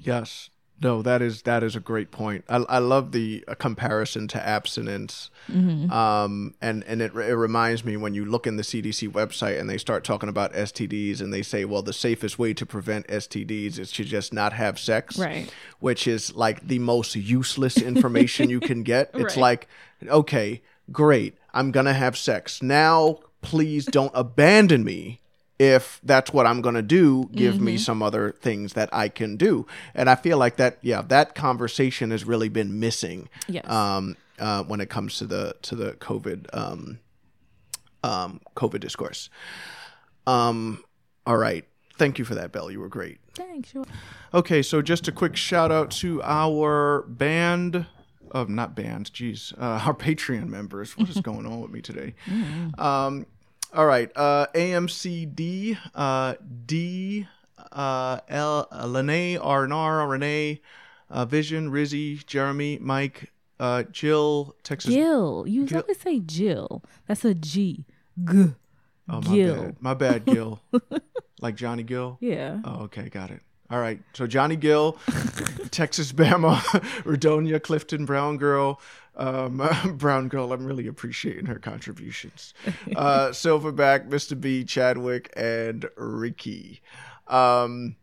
Yes. No, that is that is a great point. I, I love the uh, comparison to abstinence, um, and and it, it reminds me when you look in the CDC website and they start talking about STDs and they say, well, the safest way to prevent STDs is to just not have sex, Right. Which is like the most useless information you can get. It's Right. like, okay, great, I'm gonna have sex now. Please don't abandon me if that's what I'm going to do, give me some other things that I can do. And I feel like that, yeah, that conversation has really been missing. Yes. Um, uh, when it comes to the to the COVID um, um, COVID discourse. Um, all right. Thank you for that, Bell. You were great. Thanks. Sure. Okay, so just a quick shout out to our band of not band, geez, uh, our Patreon members. What is going on with me today? Um, all right, uh, AMCD, uh, D, uh, L, uh, Lene, Renee, uh, Vision, Rizzy, Jeremy, Mike, uh, Jill, Texas. Jill. You Gil- always say Jill. That's a G. G. Oh, my Gil. bad. My bad, Gil. like Johnny Gill. Yeah. Oh, okay, got it. All right. So Johnny Gill, Texas Bama, Redonia, Clifton, Brown Girl, um, Brown Girl. I'm really appreciating her contributions. Uh, Silverback, Mr. B, Chadwick, and Ricky. Um,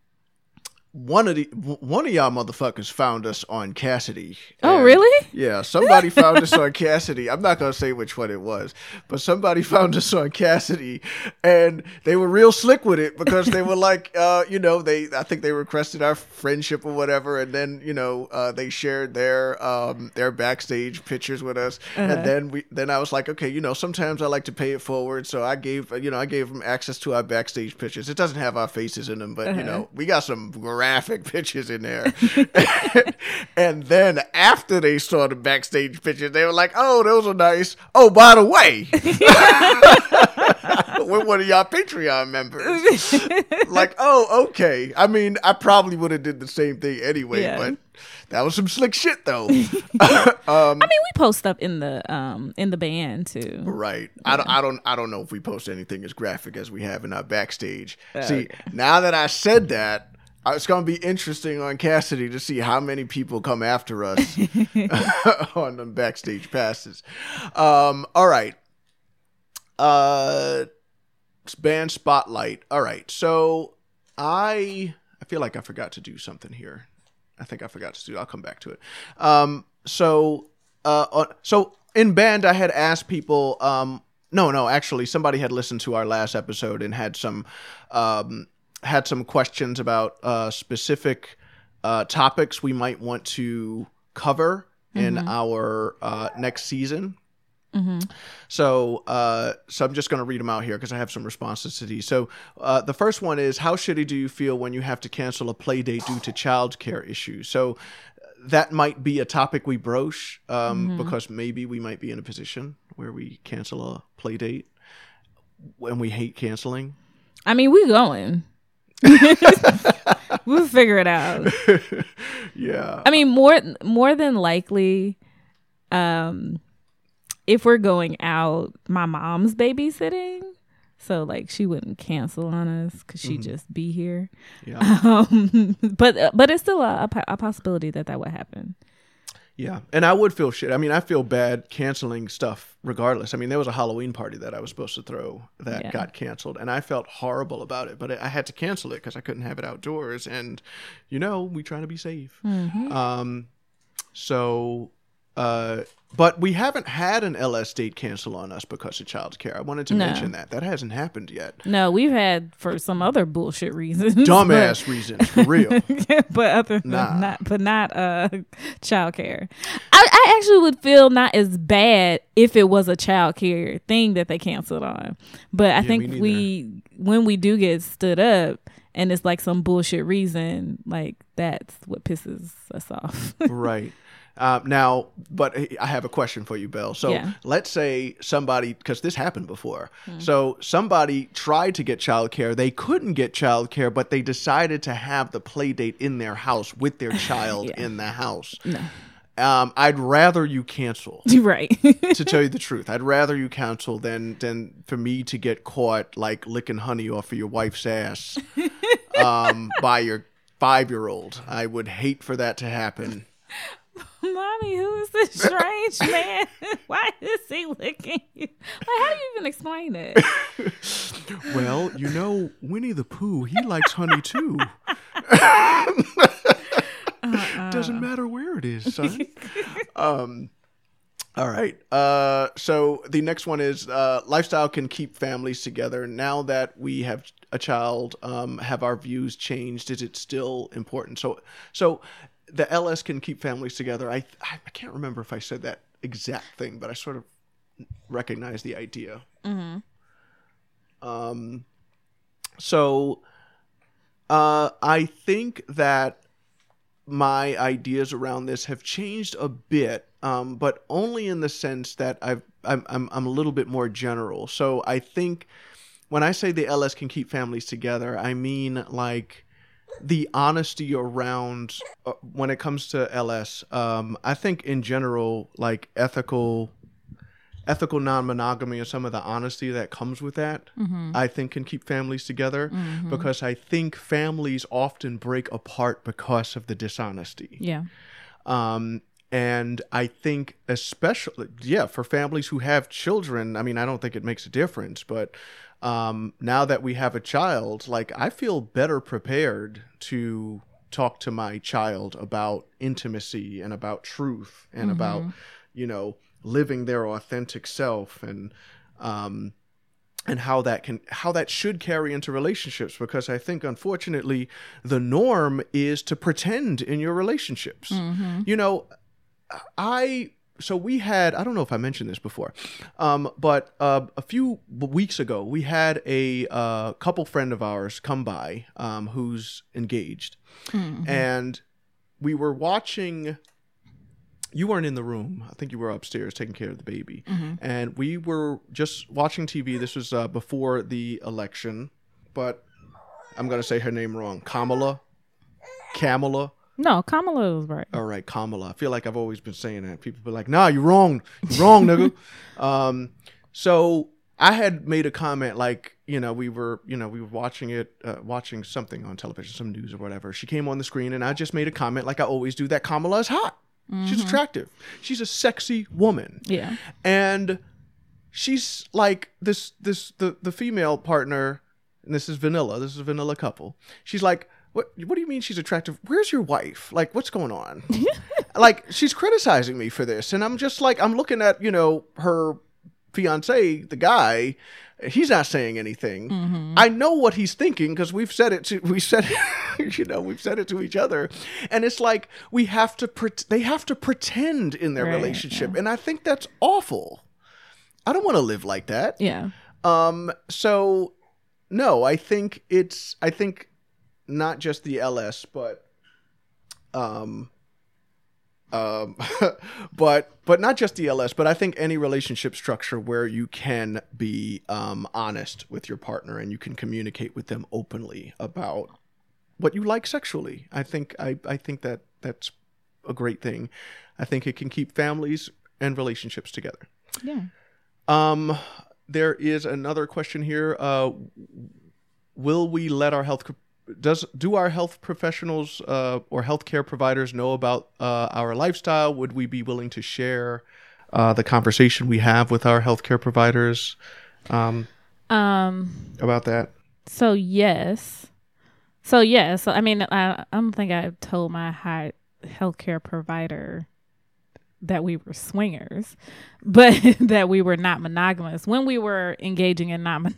one of the one of y'all motherfuckers found us on Kasidie. Oh, really? Yeah, somebody found us on Kasidie. I'm not gonna say which one it was, but somebody found us on Kasidie, and they were real slick with it because they were like, uh, you know, they I think they requested our friendship or whatever, and then you know uh, they shared their um, their backstage pictures with us, and then we then I was like, okay, you know, sometimes I like to pay it forward, so I gave you know I gave them access to our backstage pictures. It doesn't have our faces in them, but you know we got some graphic pictures in there, and then after they saw the backstage pictures, they were like, oh, those are nice. Oh, by the way. We're one of y'all Patreon members. like, oh, okay. I mean, I probably would have did the same thing anyway, Yeah. but that was some slick shit though. I mean, we post stuff in the um in the band too. right. I don't I don't I don't know if we post anything as graphic as we have in our backstage. See, now that I said that, it's going to be interesting on Kasidie to see how many people come after us on the backstage passes. Um, all right. Uh, band spotlight. All right. So I I feel like I forgot to do something here. I think I forgot to do. I'll come back to it. Um, so uh, so in band, I had asked people. Um, no, no, actually, somebody had listened to our last episode and had some um, had some questions about uh, specific uh, topics we might want to cover in our uh, next season. So, uh, so I'm just going to read them out here because I have some responses to these. So, uh, the first one is how shitty do you feel when you have to cancel a play date due to childcare issues? So, that might be a topic we broach um, because maybe we might be in a position where we cancel a play date when we hate canceling. I mean, we're going. we'll figure it out. Yeah. I mean, more more than likely, um, if we're going out, my mom's babysitting, so like she wouldn't cancel on us because she'd just be here. Yeah. Um, but but it's still a, a possibility that that would happen. Yeah, and I would feel shit. I mean, I feel bad canceling stuff regardless. I mean, there was a Halloween party that I was supposed to throw that Yeah. got canceled, and I felt horrible about it. But I had to cancel it because I couldn't have it outdoors, and you know, we try to be safe. Um, so, uh, but we haven't had an LS date cancel on us because of childcare. I wanted to No. mention that that hasn't happened yet. No, we've had for some other bullshit reasons. Dumbass reasons, for real. but, other than Nah. not, but not uh, childcare. I, I actually would feel not as bad if it was a childcare thing that they canceled on. But I me think we, when we do get stood up, and it's like some bullshit reason, like that's what pisses us off. right. Uh, now, but I have a question for you, Bill. So Yeah. let's say somebody, because this happened before. So somebody tried to get childcare. They couldn't get childcare, but they decided to have the play date in their house with their child Yeah. in the house. Um, I'd rather you cancel. right. to tell you the truth, I'd rather you cancel than than for me to get caught like licking honey off of your wife's ass um, by your five year old. I would hate for that to happen. Mommy, who is this strange man? Why is he licking you? Like, how do you even explain it? Well, you know, Winnie the Pooh, he likes honey too. Doesn't matter where it is, son. um, all right. Uh, so the next one is uh, lifestyle can keep families together. Now that we have a child, um, have our views changed? Is it still important? So, so the LS can keep families together. I I can't remember if I said that exact thing, but I sort of recognize the idea. Um, so uh, I think that my ideas around this have changed a bit, um, but only in the sense that I've I'm, I'm I'm a little bit more general. So I think when I say the LS can keep families together, I mean like the honesty around uh, when it comes to LS. Um, I think in general, like ethical ethical non-monogamy and some of the honesty that comes with that i think can keep families together because i think families often break apart because of the dishonesty Yeah. um, and I think, especially, yeah, for families who have children, I mean, I don't think it makes a difference, but um, now that we have a child, like, I feel better prepared to talk to my child about intimacy and about truth and about, you know, living their authentic self and, um, and how that can how that should carry into relationships. Because i think unfortunately the norm is to pretend in your relationships. You know i so we had i don't know if i mentioned this before um, but uh, a few weeks ago we had a uh, couple friend of ours come by um, who's engaged and we were watching you weren't in the room. I think you were upstairs taking care of the baby. And we were just watching TV. This was uh, before the election, but I'm going to say her name wrong. Kamala? Kamala? No, Kamala was right. All right, Kamala. I feel like I've always been saying that. People be like, nah, you're wrong. You're wrong, nigga. Um, so I had made a comment like, you know, we were, you know, we were watching it, uh, watching something on television, some news or whatever. She came on the screen and I just made a comment like I always do that Kamala is hot. She's attractive. She's a sexy woman Yeah. and she's like this this the the female partner and this is vanilla this is a vanilla couple she's like what what do you mean she's attractive? Where's your wife? Like what's going on? Like she's criticizing me for this and i'm just like i'm looking at you know her fiance the guy. He's not saying anything. I know what he's thinking because we've said it to we said it you know we've said it to each other. And it's like we have to pret they have to pretend in their Right, relationship and i think that's awful. I don't want to live like that. Yeah. um so no i think it's i think not just the ls but um um but but not just the ls but i think any relationship structure where you can be um honest with your partner and you can communicate with them openly about what you like sexually i think i i think that that's a great thing i think it can keep families and relationships together Yeah. um, there is another question here. Uh, will we let our health does do our health professionals uh, or healthcare providers know about uh, our lifestyle? Would we be willing to share uh, the conversation we have with our healthcare providers um, Um. about that? So yes. So yes. So I mean, I, I don't think I've told my high healthcare provider that we were swingers, but that we were not monogamous when we were engaging in non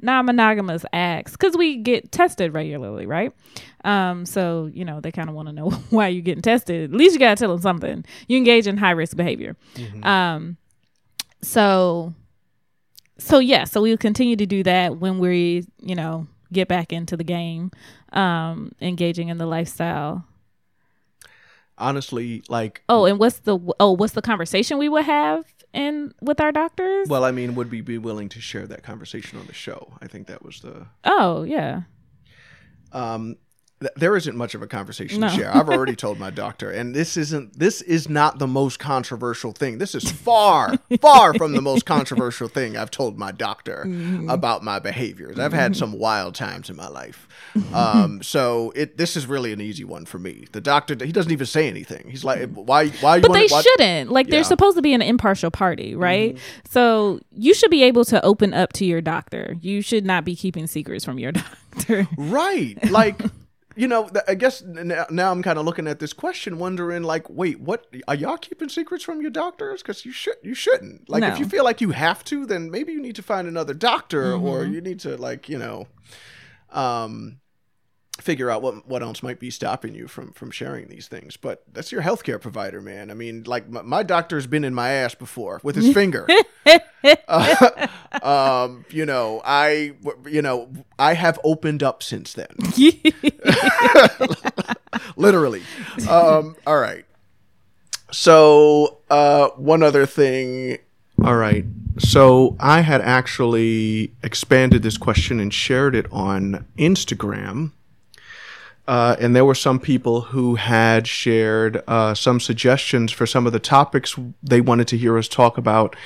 monogamous acts because we get tested regularly, right? Um, so you know they kind of want to know why you're getting tested. At least you gotta tell them something. You engage in high risk behavior. Um, so so yeah, so we'll continue to do that when we, you know, get back into the game, um, engaging in the lifestyle. Honestly, like, Oh, and what's the oh, what's the conversation we would have in with our doctors? well, I mean, would we be willing to share that conversation on the show? I think that was the oh, yeah. Um, there isn't much of a conversation No. to share. I've already told my doctor, and this isn't. This is not the most controversial thing. This is far, far from the most controversial thing I've told my doctor Mm-hmm. about my behaviors. I've had some wild times in my life, um, so it. This is really an easy one for me. The doctor, he doesn't even say anything. He's like, "Why? Why you?" But wanna, they why- shouldn't. Like Yeah. they're supposed to be an impartial party, right? So you should be able to open up to your doctor. You should not be keeping secrets from your doctor. Right. Like, you know, I guess now, now I'm kind of looking at this question, wondering, like, wait, what are y'all keeping secrets from your doctors? Because you should, you shouldn't. Like, if you feel like you have to, then maybe you need to find another doctor, or you need to, like, you know, um, figure out what what else might be stopping you from from sharing these things. But that's your healthcare provider, man. I mean, like, my, my doctor's been in my ass before with his finger. Uh, um, you know, I, you know, I have opened up since then. Literally. Um, all right. So, uh, one other thing. All right. So, I had actually expanded this question and shared it on Instagram. Uh, and there were some people who had shared uh, some suggestions for some of the topics they wanted to hear us talk about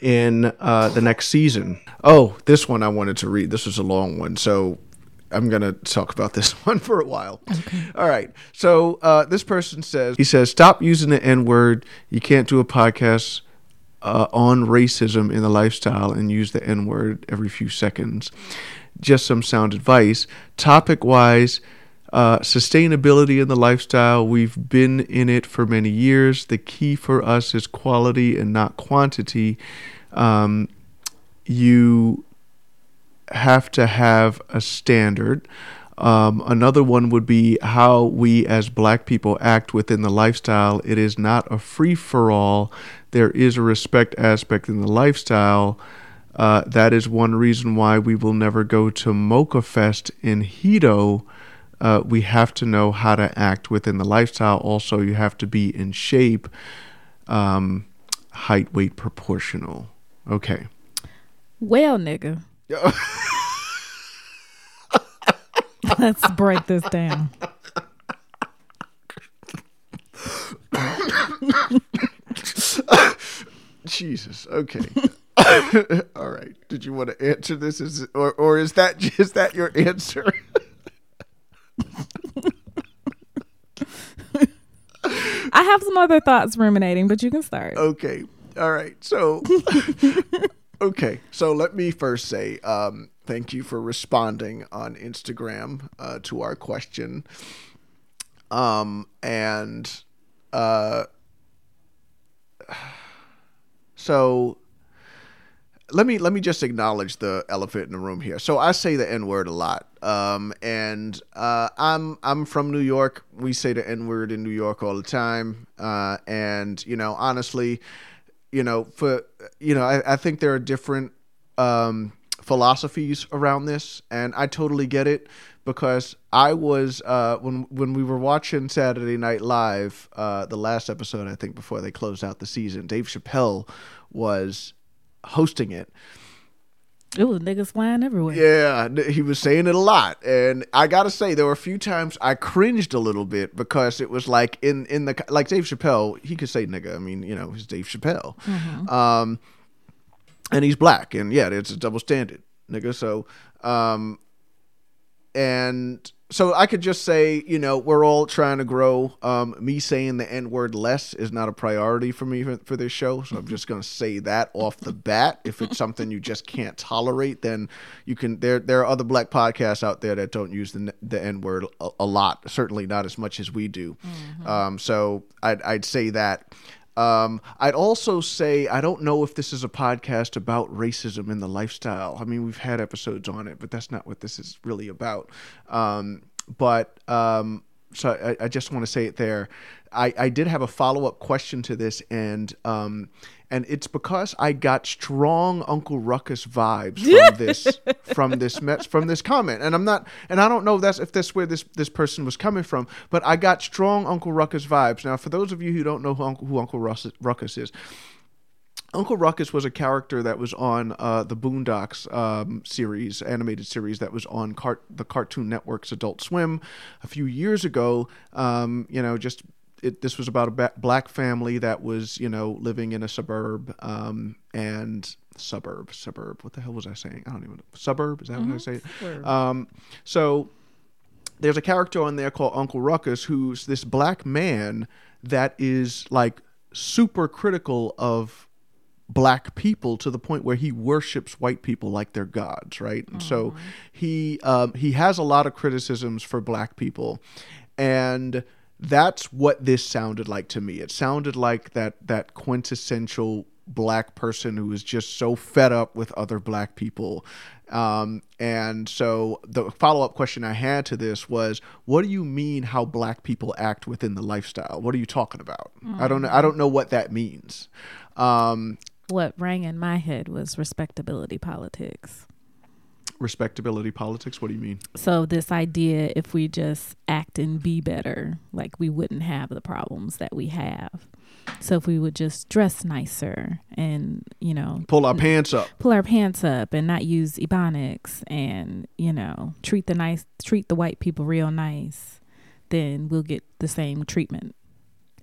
in uh, the next season. Oh, this one I wanted to read. This was a long one, so I'm going to talk about this one for a while. All right. So uh, this person says, he says, stop using the N word. You can't do a podcast uh, on racism in the lifestyle and use the N word every few seconds. Just some sound advice. Topic wise, uh, sustainability in the lifestyle. We've been in it for many years. The key for us is quality and not quantity. Um, you have to have a standard. Um, another one would be how we as black people act within the lifestyle. It is not a free for all. There is a respect aspect in the lifestyle. Uh, that is one reason why we will never go to Mocha Fest in Hito. Uh, we have to know how to act within the lifestyle. Also, you have to be in shape, um, height, weight, proportional. Okay. well, nigga. Let's break this down. Jesus. Okay. All right. Did you want to answer this? Is or or is that is that your answer? I have some other thoughts ruminating, but you can start. okay. All right. So okay. So let me first say um, thank you for responding on Instagram uh, to our question. Um and uh so let me let me just acknowledge the elephant in the room here. So I say the N word a lot, um, and uh, I'm I'm from New York. We say the N word in New York all the time, uh, and you know, honestly, you know, for you know, I, I think there are different um, philosophies around this, and I totally get it because I was uh, when when we were watching Saturday Night Live, uh, the last episode I think before they closed out the season, Dave Chappelle was hosting it. It was niggas flying everywhere. Yeah, he was saying it a lot, and I gotta say there were a few times I cringed a little bit because it was like in in the like Dave Chappelle, he could say nigga. I mean, you know, he's Dave Chappelle, um, and he's black, and yeah, it's a double standard, nigga. So, um, and so I could just say, you know, we're all trying to grow. Um, me saying the N word less is not a priority for me for, for this show. So I'm just going to say that off the bat. If it's something you just can't tolerate, then you can. There, there are other black podcasts out there that don't use the the N word a, a lot. Certainly not as much as we do. Um, so I'd, I'd say that. Um, I'd also say I don't know if this is a podcast about racism in the lifestyle. I mean, we've had episodes on it, but that's not what this is really about. Um, but um, so I, I just want to say it there. I, I did have a follow up question to this, and um, and it's because I got strong Uncle Ruckus vibes from this from this from this comment, and I'm not, and I don't know if that's if that's where this this person was coming from, but I got strong Uncle Ruckus vibes. Now, for those of you who don't know who Uncle, who Uncle Ruckus is, Uncle Ruckus was a character that was on uh, the Boondocks um, series, animated series that was on cart- the Cartoon Network's Adult Swim a few years ago. Um, you know, just it, this was about a ba- black family that was, you know, living in a suburb um, and suburb, suburb. What the hell was I saying? I don't even know. Suburb? Is that what I say? Um, so there's a character on there called Uncle Ruckus who's this black man that is like super critical of black people to the point where he worships white people like they're gods, right? And so he um, he has a lot of criticisms for black people, and that's what this sounded like to me. It sounded like that that quintessential black person who is just so fed up with other black people. Um, and so the follow up question I had to this was, what do you mean how black people act within the lifestyle? What are you talking about? I don't know. I don't know what that means. Um, What rang in my head was respectability politics. respectability politics. What do you mean? So this idea, if we just act and be better, like we wouldn't have the problems that we have. So if we would just dress nicer and you know Pull our pants up. pull our pants up and not use ebonics and you know treat the nice treat the white people real nice, then we'll get the same treatment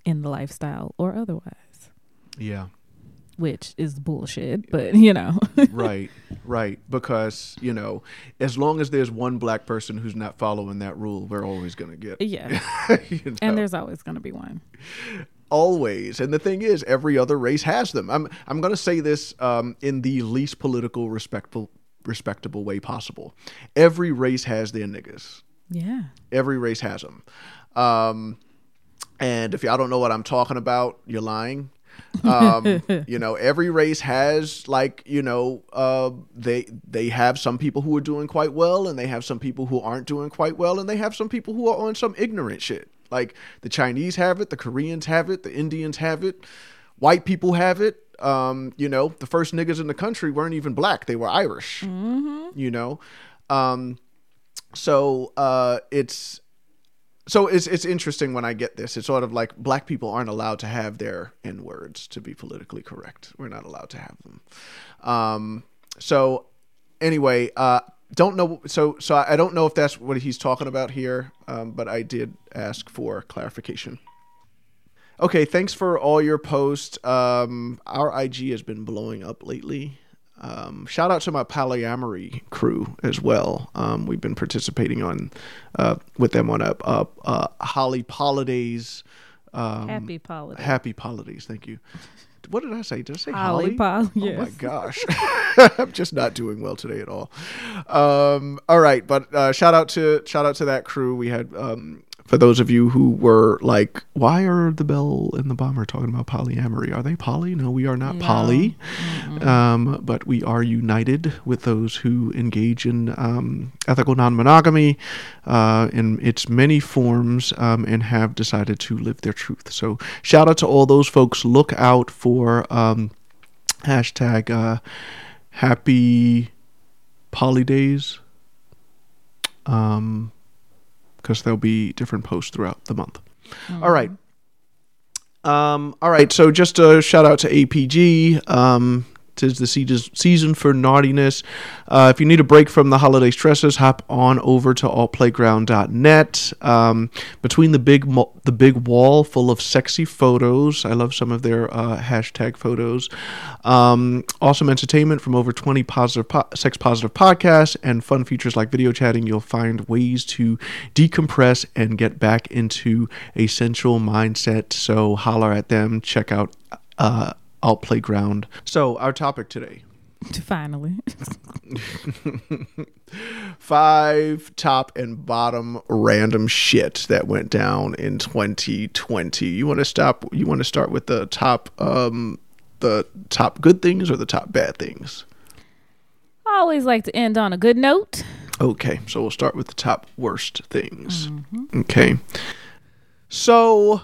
in the lifestyle or otherwise, Yeah. Which is bullshit. But you know, right, right. Because you know, as long as there's one black person who's not following that rule, we're always gonna get. yeah. you know, And there's always going to be one. always. And the thing is, every other race has them. I'm I'm gonna say this um, in the least political, respectful, respectable way possible. Every race has their niggas. Yeah. Every race has them. Um, and if y'all don't know what I'm talking about, you're lying. Um, you know, every race has like you know, uh, they they have some people who are doing quite well, and they have some people who aren't doing quite well, and they have some people who are on some ignorant shit. Like the Chinese have it, the Koreans have it, the Indians have it, white people have it. Um, you know, the first niggas in the country weren't even black; they were Irish. You know, um, so uh, it's so it's it's interesting when I get this. It's sort of like black people aren't allowed to have their n words to be politically correct. We're not allowed to have them. Um, so anyway, uh, don't know. So so I don't know if that's what he's talking about here, um, but I did ask for clarification. Okay, thanks for all your posts. Um, our IG has been blowing up lately. Um, shout out to my polyamory crew as well. Um, we've been participating on uh, with them on a, a, a Holly Holidays. Um, Happy holiday. Happy holidays. Thank you. What did I say? Did I say Holly Holly? Pol- Oh my gosh, I'm just not doing well today at all. Um, all right, but uh, shout out to shout out to that crew. We had um, for those of you who were like, why are the Bell and the Bomber talking about polyamory? Are they poly? No, we are not poly. Um, but we are united with those who engage in um, ethical non-monogamy uh, in its many forms um, and have decided to live their truth. So shout out to all those folks. Look out for um, hashtag uh, happy poly days um because there'll be different posts throughout the month. All right. Um all right so just a shout out to apg um Tis the season for naughtiness. Uh, if you need a break from the holiday stresses, hop on over to altplayground.net. Um, between the big mo- the big wall full of sexy photos, I love some of their uh, hashtag photos. Um, awesome entertainment from over 20 positive po- sex positive podcasts and fun features like video chatting. You'll find ways to decompress and get back into a sensual mindset. So holler at them. Check out. Uh, Alt Playground. So, our topic today Finally. five top and bottom random shit that went down in 2020. You want to stop? You want to start with the top, um, the top good things or the top bad things? I always like to end on a good note. Okay, so we'll start with the top worst things. Okay. So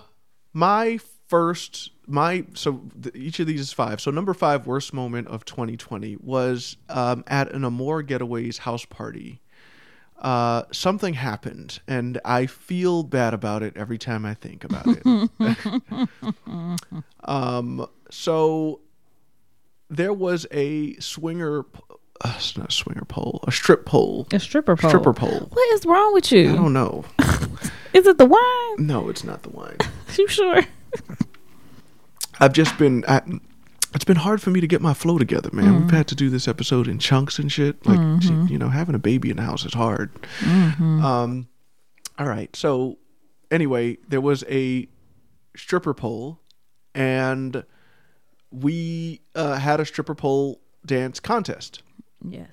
my first my so th- each of these is five. So number five worst moment of 2020 was um, at an Amore Getaways house party. Uh, something happened, and I feel bad about it every time I think about it. um, so there was a swinger, uh, it's not a swinger pole, a strip pole, A stripper pole. stripper pole. What is wrong with you? I don't know. Is it the wine? No, it's not the wine. You sure? I've just been. I, it's been hard for me to get my flow together, man. Mm-hmm. We've had to do this episode in chunks and shit. Like, you know, having a baby in the house is hard. Mm-hmm. Um, all right. So, anyway, there was a stripper pole, and we uh, had a stripper pole dance contest. Yes.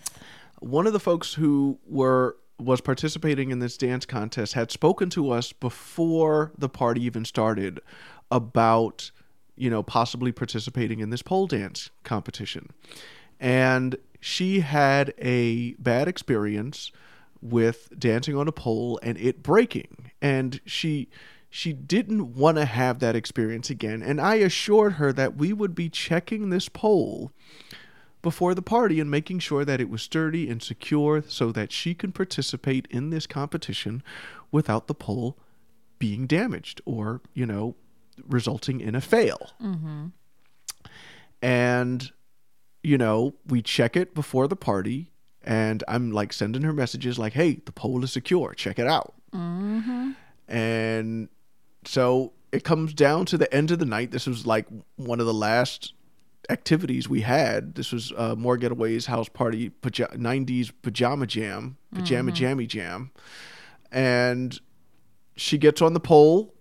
One of the folks who were was participating in this dance contest had spoken to us before the party even started about you know possibly participating in this pole dance competition. And she had a bad experience with dancing on a pole and it breaking. And she she didn't want to have that experience again. And i assured her that we would be checking this pole before the party and making sure that it was sturdy and secure so that she can participate in this competition without the pole being damaged or, you know, resulting in a fail. And, you know, we check it before the party and I'm like sending her messages like, hey, the pole is secure. Check it out. And so it comes down to the end of the night. This was like one of the last activities we had. This was uh, Amore Getaway's house party, paja- 90s pajama jam, pajama jammy jam. And she gets on the pole.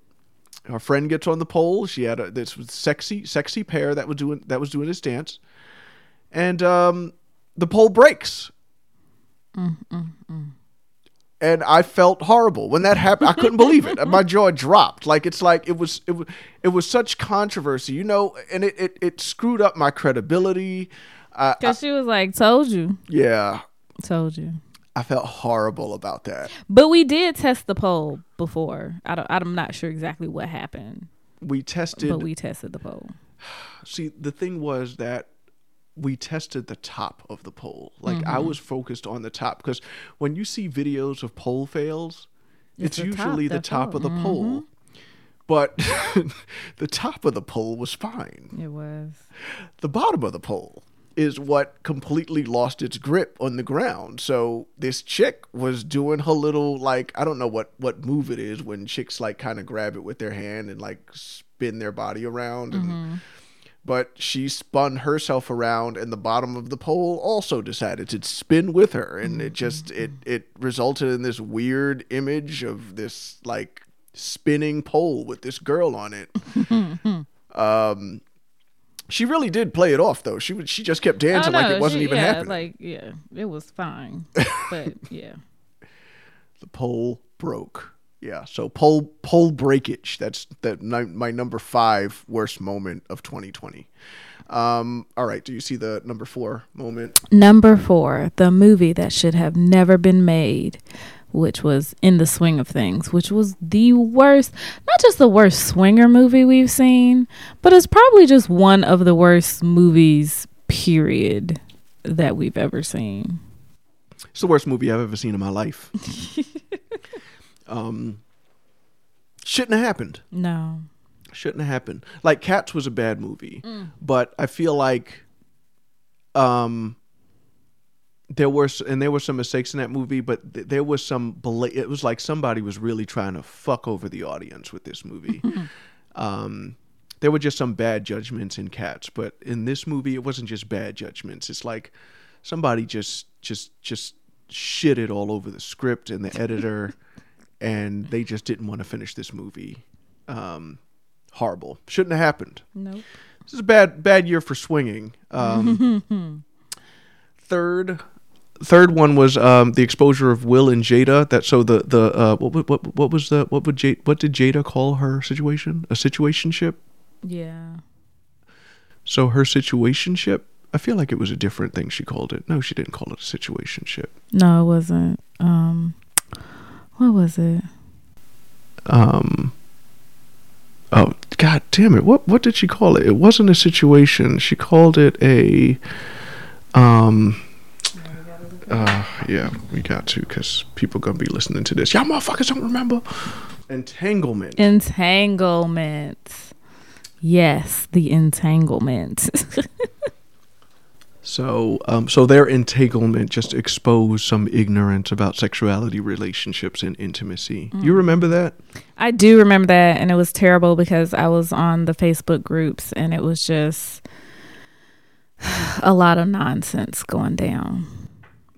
Our friend gets on the pole. She had a this was sexy, sexy pair that was doing that was doing this dance, and um, the pole breaks. And I felt horrible when that happened. I couldn't believe it. My jaw dropped. Like it's like it was it was it was such controversy, you know, and it it, it screwed up my credibility. Uh, Because she was like, told you. yeah, Told you. I felt horrible about that. But we did test the pole before. I don't, I'm not sure exactly what happened, We tested. but we tested the pole. see the thing was that we tested the top of the pole like i Mm-hmm. was focused on the top because when you see videos of pole fails it's, It's the top usually the top of the fall. pole but the top of the pole was fine It was. the bottom of the pole is what completely lost its grip on the ground. So this chick was doing her little like i don't know what what move it is when chicks like kind of grab it with their hand and like spin their body around and but she spun herself around and the bottom of the pole also decided to spin with her. And it just it it resulted in this weird image of this like spinning pole with this girl on it. Um she really did play it off though. She would she just kept dancing Oh, like it wasn't she- even yeah, happening. Like, yeah, it was fine. but yeah. the pole broke. Yeah so pole pole breakage. That's that my, my number five worst moment of 2020 um all right do you see the number four moment? Number four, the movie that should have never been made, which was In the Swing of Things, which was the worst, not just the worst swinger movie we've seen, but it's probably just one of the worst movies, period, that we've ever seen. It's the worst movie I've ever seen in my life. um, shouldn't have happened. No. Shouldn't have happened. Like Cats was a bad movie, but I feel like, um, there were and there were some mistakes in that movie, but th- there was some. Bela- it was like somebody was really trying to fuck over the audience with this movie. um, there were just some bad judgments in Cats, but in this movie, it wasn't just bad judgments. It's like somebody just just just shitted all over the script and the editor, and they just didn't want to finish this movie. Um, horrible. Shouldn't have happened. Nope. This is a bad bad year for swinging. Um, third third one was um, the exposure of Will and Jada. That so the the uh, what what what what was the what would Jada, what did Jada call her situation? A situationship. Yeah. So her situationship. I feel like it was a different thing she called it. No, she didn't call it a situationship. No, it wasn't. Um, what was it? Um. Oh God damn it! What what did she call it? It wasn't a situation. She called it a. Um. Uh, yeah, we got to because people gonna be listening to this. Y'all motherfuckers don't remember entanglement. Entanglement. Yes, the entanglement. So, um, so their entanglement just exposed some ignorance about sexuality, relationships, and intimacy. You remember that? I do remember that, and it was terrible because I was on the Facebook groups, and it was just a lot of nonsense going down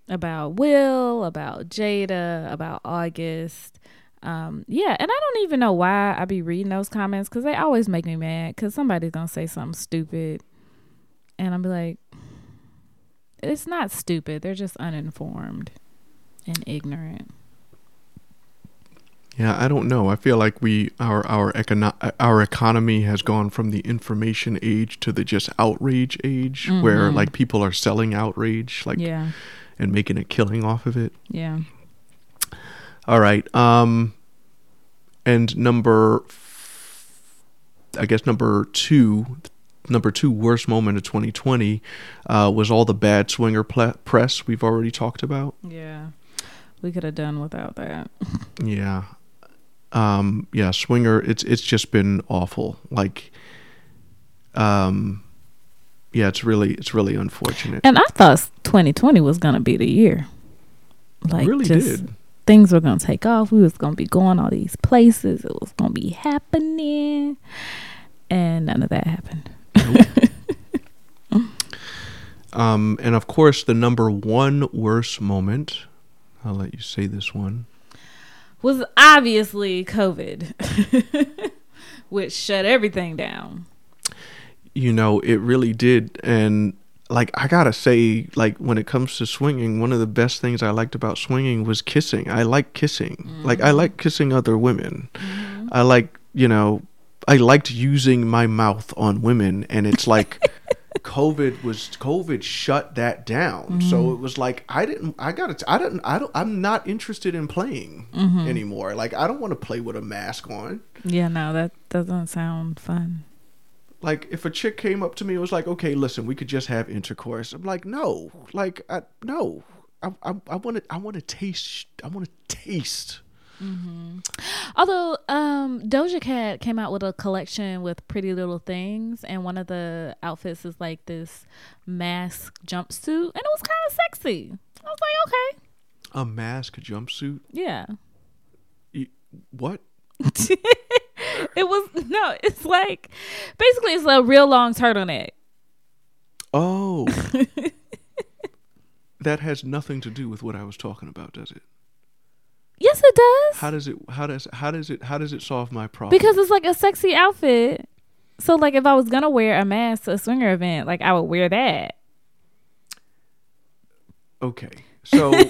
about Will, about Jada, about August. Um, yeah, and I don't even know why I be reading those comments because they always make me mad because somebody's gonna say something stupid, and I'll be like, it's not stupid. They're just uninformed and ignorant. Yeah, I don't know. I feel like we our our econo- our economy has gone from the information age to the just outrage age, where Mhm. like people are selling outrage, like yeah, and making a killing off of it. yeah. All right. Um, and number, I guess number two, number two worst moment of 2020 uh, was all the bad swinger ple- press we've already talked about. Yeah. We could have done without that. Yeah. Um, yeah, swinger. It's it's just been awful. Like, um, yeah, it's really it's really unfortunate. And I thought 2020 was going to be the year. Like really just did. things were going to take off. We was going to be going all these places. It was going to be happening. And none of that happened. Um, and of course, the number one worst moment. I'll let you say this one. Was obviously COVID, which shut everything down. You know it really did. And like i gotta say like when it comes to swinging one of the best things i liked about swinging was kissing. I like kissing. Like i mm-hmm. like kissing other women. Mm-hmm. I like you know i liked using my mouth on women. And it's like covid was covid shut that down. So mm-hmm. it was like i didn't i gotta i didn't i don't i'm not interested in playing anymore. Like i don't want to play with a mask on. Yeah, no, that doesn't sound fun. Like if a chick came up to me and was like, "Okay, listen, we could just have intercourse," I'm like, "No, like, I, no, I, I, I want to, I want to taste, I want to taste." Although um, Doja Cat came out with a collection with Pretty Little Things, and one of the outfits is like this mask jumpsuit, and it was kind of sexy. I was like, okay, A mask jumpsuit? yeah. Y- What? it was no, it's like basically it's a real long turtleneck. Oh, that has nothing to do with what I was talking about, does it? Yes, it does. How does it? How does? How does it? How does it solve my problem? because it's like a sexy outfit. So like if I was gonna wear a mask to a swinger event, like I would wear that. Okay. So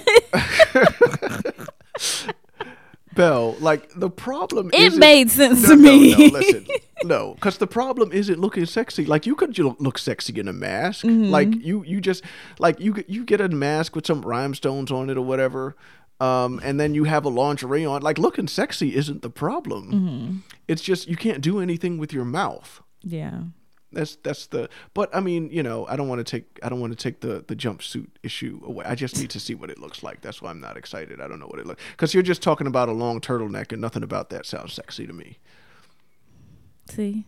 Bell, like the problem It made sense no, to no, me. No, listen. No, cuz the problem isn't looking sexy. Like you could look sexy in a mask. Mm-hmm. Like you you just like you get- you get a mask with some rhinestones on it or whatever. Um, and then you have a lingerie on. Like looking sexy isn't the problem. Mm-hmm. It's just you can't do anything with your mouth. Yeah. That's that's the. But I mean, you know, I don't want to take I don't want to take the the jumpsuit issue away. I just need to see what it looks like. That's why I'm not excited. I don't know what it looks because you're just talking about a long turtleneck and nothing about that sounds sexy to me. See.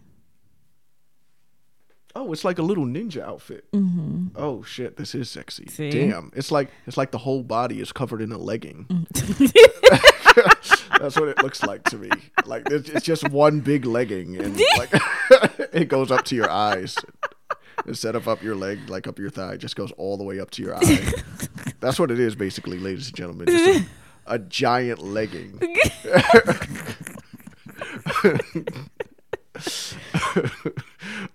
Oh, it's like a little ninja outfit. Mm-hmm. Oh shit, this is sexy. See? Damn, it's like it's like the whole body is covered in a legging. That's what it looks like to me. Like it's, it's just one big legging, and like it goes up to your eyes. Instead of up your leg, like up your thigh, it just goes all the way up to your eye. That's what it is, basically, ladies and gentlemen. Just a, a giant legging.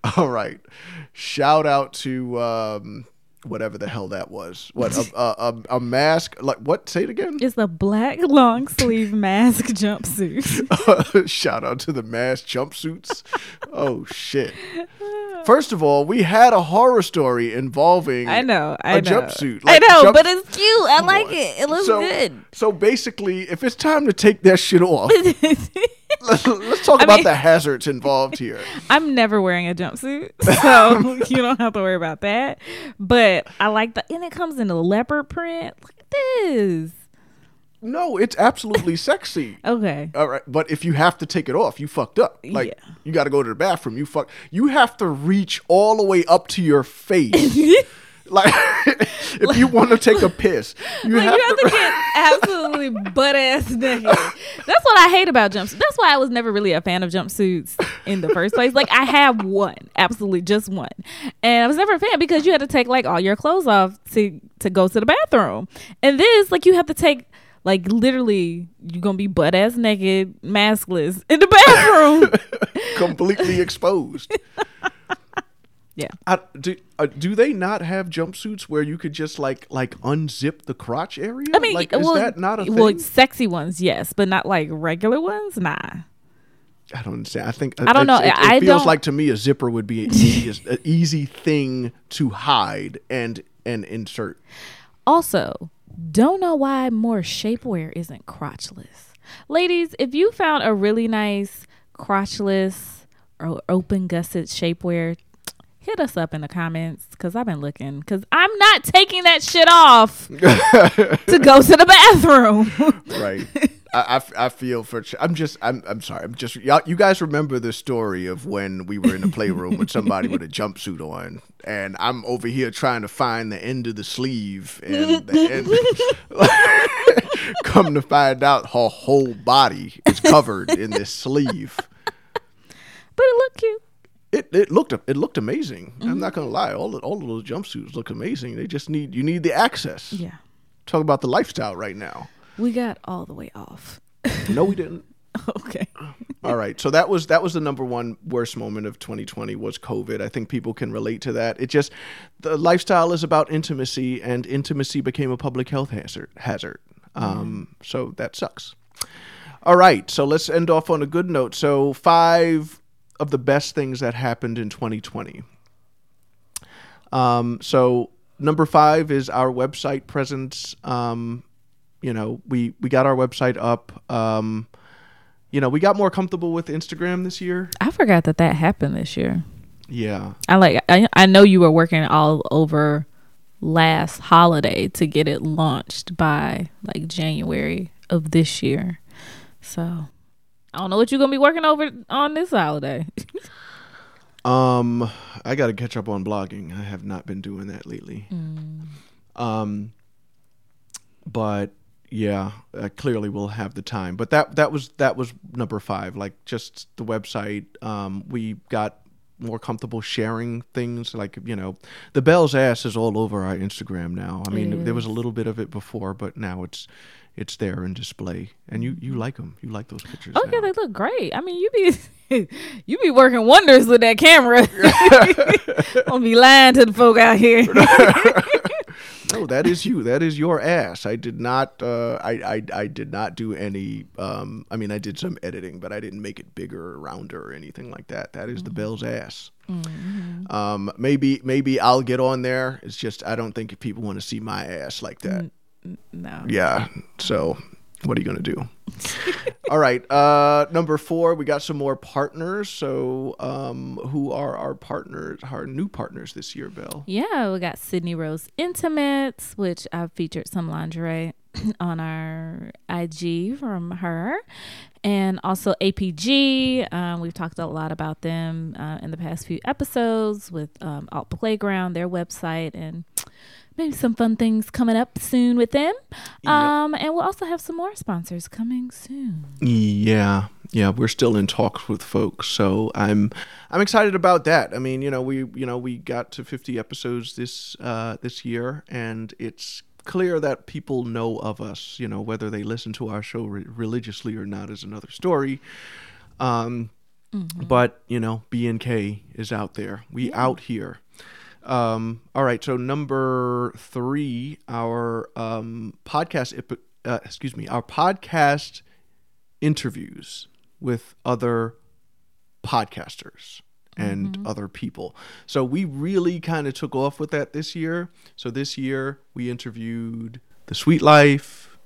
All right. Shout out to um, whatever the hell that was. What a, a, a, a mask? Like what? Say it again. It's a black long sleeve mask jumpsuit. Shout out to the mask jumpsuits. oh shit. First of all, we had a horror story involving I know. I a know. jumpsuit. I know, jump- but it's cute. I like it. It looks so, good. So basically, if it's time to take that shit off, let's, let's talk I about mean- the hazards involved here. I'm never wearing a jumpsuit, so you don't have to worry about that. But I like the, and it comes in a leopard print. Look at this. No, it's absolutely sexy. Okay. All right, but if you have to take it off, you fucked up. Like Yeah. you got to go to the bathroom. You fuck. You have to reach all the way up to your face Like, if you want to take a piss, you, Like, have, you have to. to get absolutely butt ass naked. That's what I hate about jumpsuits. That's why I was never really a fan of jumpsuits in the first place. Like I have one, absolutely just one, and I was never a fan because you had to take like all your clothes off to to go to the bathroom. And this, like, you have to take. Like literally, you're gonna be butt ass naked, maskless in the bathroom. completely exposed. Yeah. I, do uh, do they not have jumpsuits where you could just like like unzip the crotch area? I mean, like, is well, that not a thing? well, sexy ones, yes, but not like regular ones. Nah. I don't understand. I think I don't know. It, it I feels don't- like to me a zipper would be an easy, an easy thing to hide and and insert. Also, don't know why more shapewear isn't crotchless. Ladies, if you found a really nice crotchless or open gusset shapewear, hit us up in the comments because I've been looking because I'm not taking that shit off to go to the bathroom. Right. I, I feel for. I'm just. I'm. I'm sorry. I'm just. Y'all, you guys remember the story of when we were in the playroom with somebody with a jumpsuit on, and I'm over here trying to find the end of the sleeve, and the end. come to find out, her whole body is covered in this sleeve. but it looked cute. It, it looked it looked amazing. I'm mm-hmm. not gonna lie. All of, all of those jumpsuits look amazing. They just need you need the access. Yeah. Talk about the lifestyle right now. We got all the way off. No, we didn't. okay. All right. So that was that was the number one worst moment of 2020 was COVID. I think people can relate to that. It just the lifestyle is about intimacy, and intimacy became a public health hazard. Hazard. Um, So that sucks. All right. So let's end off on a good note. So five of the best things that happened in 2020. Um, so number five is our website presence. Um, you know, we we got our website up. Um, you know, we got more comfortable with Instagram this year. I forgot that that happened this year. Yeah. I like I, I know you were working all over last holiday to get it launched by like January of this year. So I don't know what you're gonna be working over on this holiday. Um, I got to catch up on blogging. I have not been doing that lately. Um, but yeah, uh, clearly we'll have the time. But that that was that was number five. Like just the website. Um, we got more comfortable sharing things. Like you know, the Bell's ass is all over our Instagram now. I mean, there was a little bit of it before, but now it's it's there in display, and you you like them. You like those pictures. Oh yeah, they look great. I mean, you be you be working wonders with that camera. I'll be lying to the folk out here. No, that is you. That is your ass. I did not. Uh, I, I I did not do any. Um, I mean, I did some editing, but I didn't make it bigger or rounder or anything like that. That is the Bell's ass. Um, maybe maybe I'll get on there. It's just I don't think people want to see my ass like that. no. Yeah. So what are you gonna do? All right. Uh, number four, we got some more partners. So um, who are our partners? Our new partners this year, Bill? Yeah, we got Sidney Rose Intimates, which I've featured some lingerie on our IG from her. And also APG. Um, we've talked a lot about them uh, in the past few episodes with um, Alt Playground, their website, and maybe some fun things coming up soon with them. Um, and we'll also have some more sponsors coming soon. Yeah, yeah, we're still in talks with folks, so I'm I'm excited about that. I mean, you know, we you know we got to 50 episodes this uh, this year, and it's clear that people know of us. You know, whether they listen to our show re- religiously or not is another story. Um, but you know, B and K is out there. We out here. Um, all right, so number three, our um, podcast, uh, excuse me, our podcast interviews with other podcasters and other people. So we really kind of took off with that this year. So this year we interviewed The Sweet Life,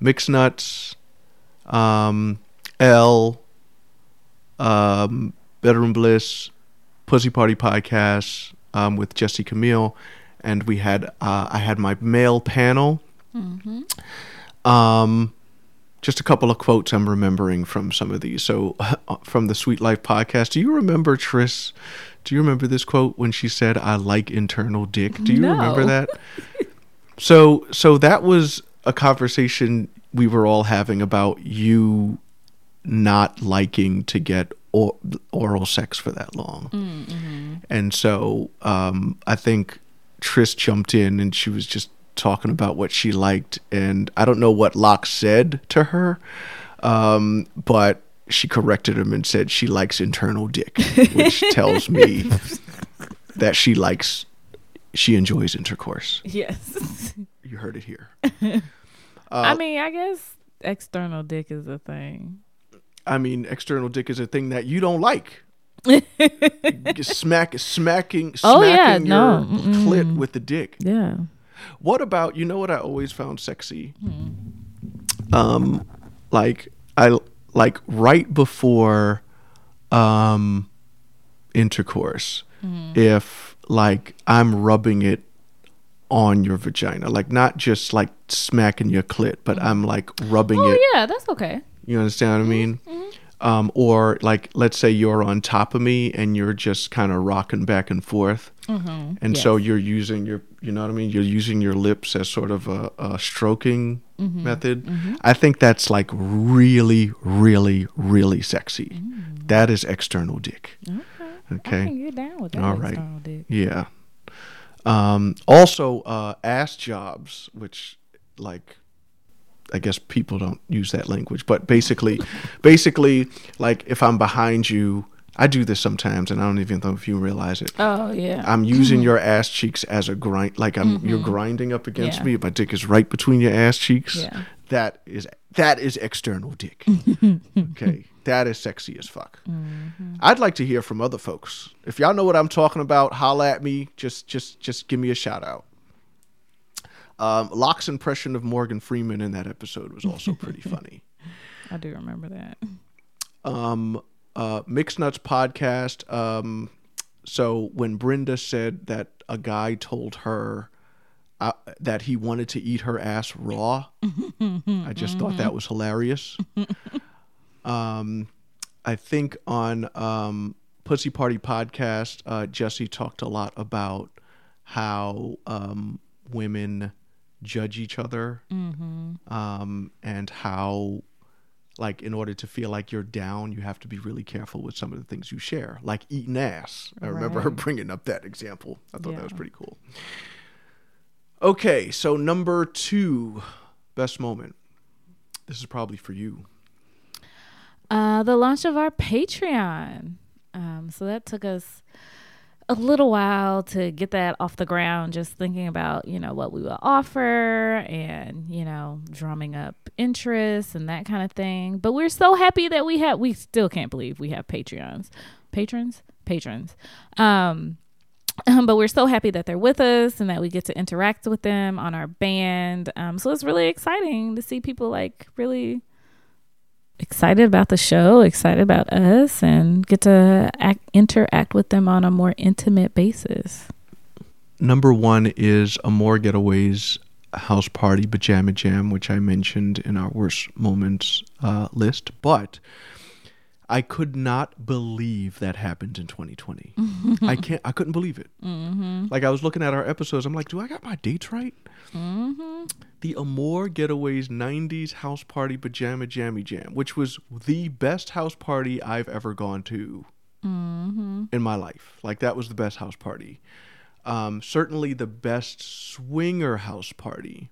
Mixed Nuts, um, L, um, Bedroom Bliss, Pussy Party Podcast um, with Jesse Camille, and we had uh, I had my male panel. Um, just a couple of quotes I'm remembering from some of these. So, from the Sweet Life podcast, do you remember Tris? Do you remember this quote when she said, "I like internal dick"? Do you No. remember that? so, so that was a conversation we were all having about you not liking to get or- oral sex for that long. And so um, I think Tris jumped in and she was just talking about what she liked. And I don't know what Locke said to her, um, but she corrected him and said she likes internal dick, which tells me that she likes, she enjoys intercourse. Yes. You heard it here. I mean, I guess external dick is a thing. I mean, external dick is a thing that you don't like. Smack, smacking, smacking Oh, yeah, your no, clit with the dick. Yeah. What about you know what I always found sexy? Um, like I like right before, um, intercourse. If like I'm rubbing it on your vagina, like not just like smacking your clit, but I'm like rubbing it. Oh it. yeah, that's okay. You understand what I mean? Um, or like, let's say you're on top of me and you're just kind of rocking back and forth, and so you're using your, you know what I mean? You're using your lips as sort of a, a stroking method. I think that's like really, really, really sexy. That is external dick. Okay. can get down with that All right. external dick. Yeah. Um, also, uh, ass jobs, which like I guess people don't use that language, but basically, basically, like if I'm behind you, I do this sometimes, and I don't even know if you realize it. Oh yeah. I'm using your ass cheeks as a grind, like I'm you're mm-hmm. grinding up against Yeah. me. My dick is right between your ass cheeks. Yeah. That is that is external dick. okay, that is sexy as fuck. Mm-hmm. I'd like to hear from other folks. If y'all know what I'm talking about, holla at me. Just just just give me a shout out. Um, Locke's impression of Morgan Freeman in that episode was also pretty funny. I do remember that. um, uh, Mixed Nuts podcast. Um, so when Brenda said that a guy told her uh, that he wanted to eat her ass raw, I just thought that was hilarious. um, I think on um, Pussy Party podcast, uh, Jesse talked a lot about how um, women judge each other um, and how like in order to feel like you're down, you have to be really careful with some of the things you share, like eating ass. I remember her bringing up that example. I thought that was pretty cool. Okay, so number two, best moment. This is probably for you. Uh, the launch of our Patreon. Um, so that took us a little while to get that off the ground, just thinking about, you know, what we will offer and, you know, drumming up interest and that kind of thing. But we're so happy that we have, we still can't believe we have Patreons. Patrons? Patrons. Um, but we're so happy that they're with us and that we get to interact with them on our band. Um, so it's really exciting to see people like really excited about the show, excited about us, and get to act, interact with them on a more intimate basis. Number one is Amore Getaways House Party Pajama Jam, which I mentioned in our worst moments uh, list. But I could not believe that happened in 2020. I can't. I couldn't believe it. Mm-hmm. Like I was looking at our episodes, I'm like, do I got my dates right? Mm-hmm. The Amore Getaways 90s House Party Pajama Jammy Jam, which was the best house party I've ever gone to mm-hmm. in my life. Like that was the best house party. Um, certainly the best swinger house party.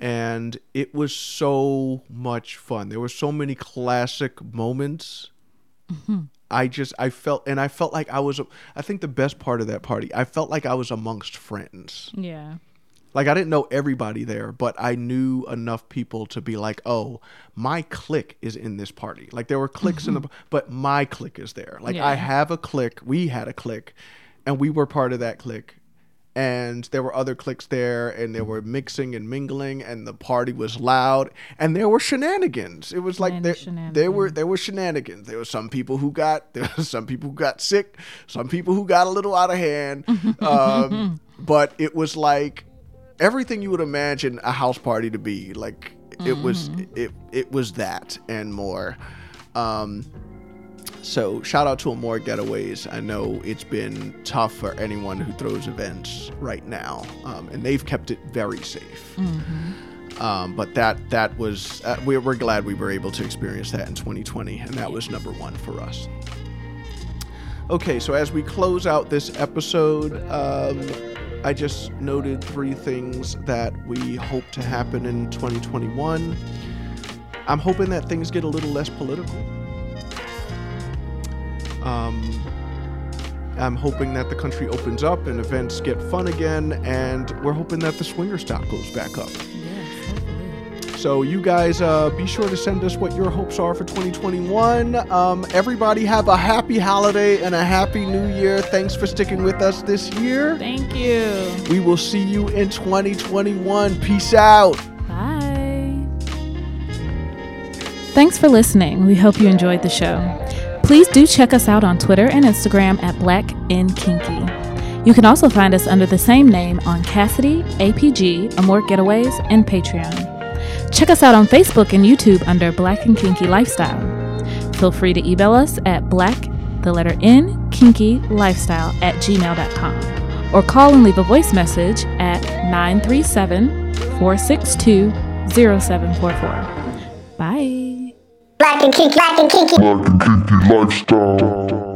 And it was so much fun. There were so many classic moments. Mm-hmm. I just I felt and I felt like I was I think the best part of that party, I felt like I was amongst friends. Yeah. Like I didn't know everybody there, but I knew enough people to be like, "Oh, my clique is in this party." Like there were cliques in the, mm-hmm. but my clique is there. Like I have a clique. We had a clique, and we were part of that clique. And there were other cliques there, and they were mixing and mingling, and the party was loud, and there were shenanigans. It was like there, there were shenanigans. there were shenanigans. There were some people who got there were some people who got sick, some people who got a little out of hand. um, but it was like everything you would imagine a house party to be. Like It was it it was that and more. Um, so shout out to Amore Getaways. I know it's been tough for anyone who throws events right now, um, and they've kept it very safe. Um, but that that was uh, we're, we're glad we were able to experience that in 2020, and that was number one for us. Okay, so as we close out this episode, um, I just noted three things that we hope to happen in 2021. I'm hoping that things get a little less political. Um, I'm hoping that the country opens up and events get fun again, and we're hoping that the swinger stock goes back up. So you guys, uh, be sure to send us what your hopes are for 2021. Um, everybody have a happy holiday and a happy new year. Thanks for sticking with us this year. Thank you. We will see you in 2021. Peace out. Bye. Thanks for listening. We hope you enjoyed the show. Please do check us out on Twitter and Instagram at Black and Kinky. You can also find us under the same name on Kasidie, APG, Amore Getaways, and Patreon. Check us out on Facebook and YouTube under Black and Kinky Lifestyle. Feel free to email us at black, the letter N, kinky lifestyle at gmail.com or call and leave a voice message at 937 462 0744. Bye. Black and kinky, black and kinky. Black and kinky lifestyle.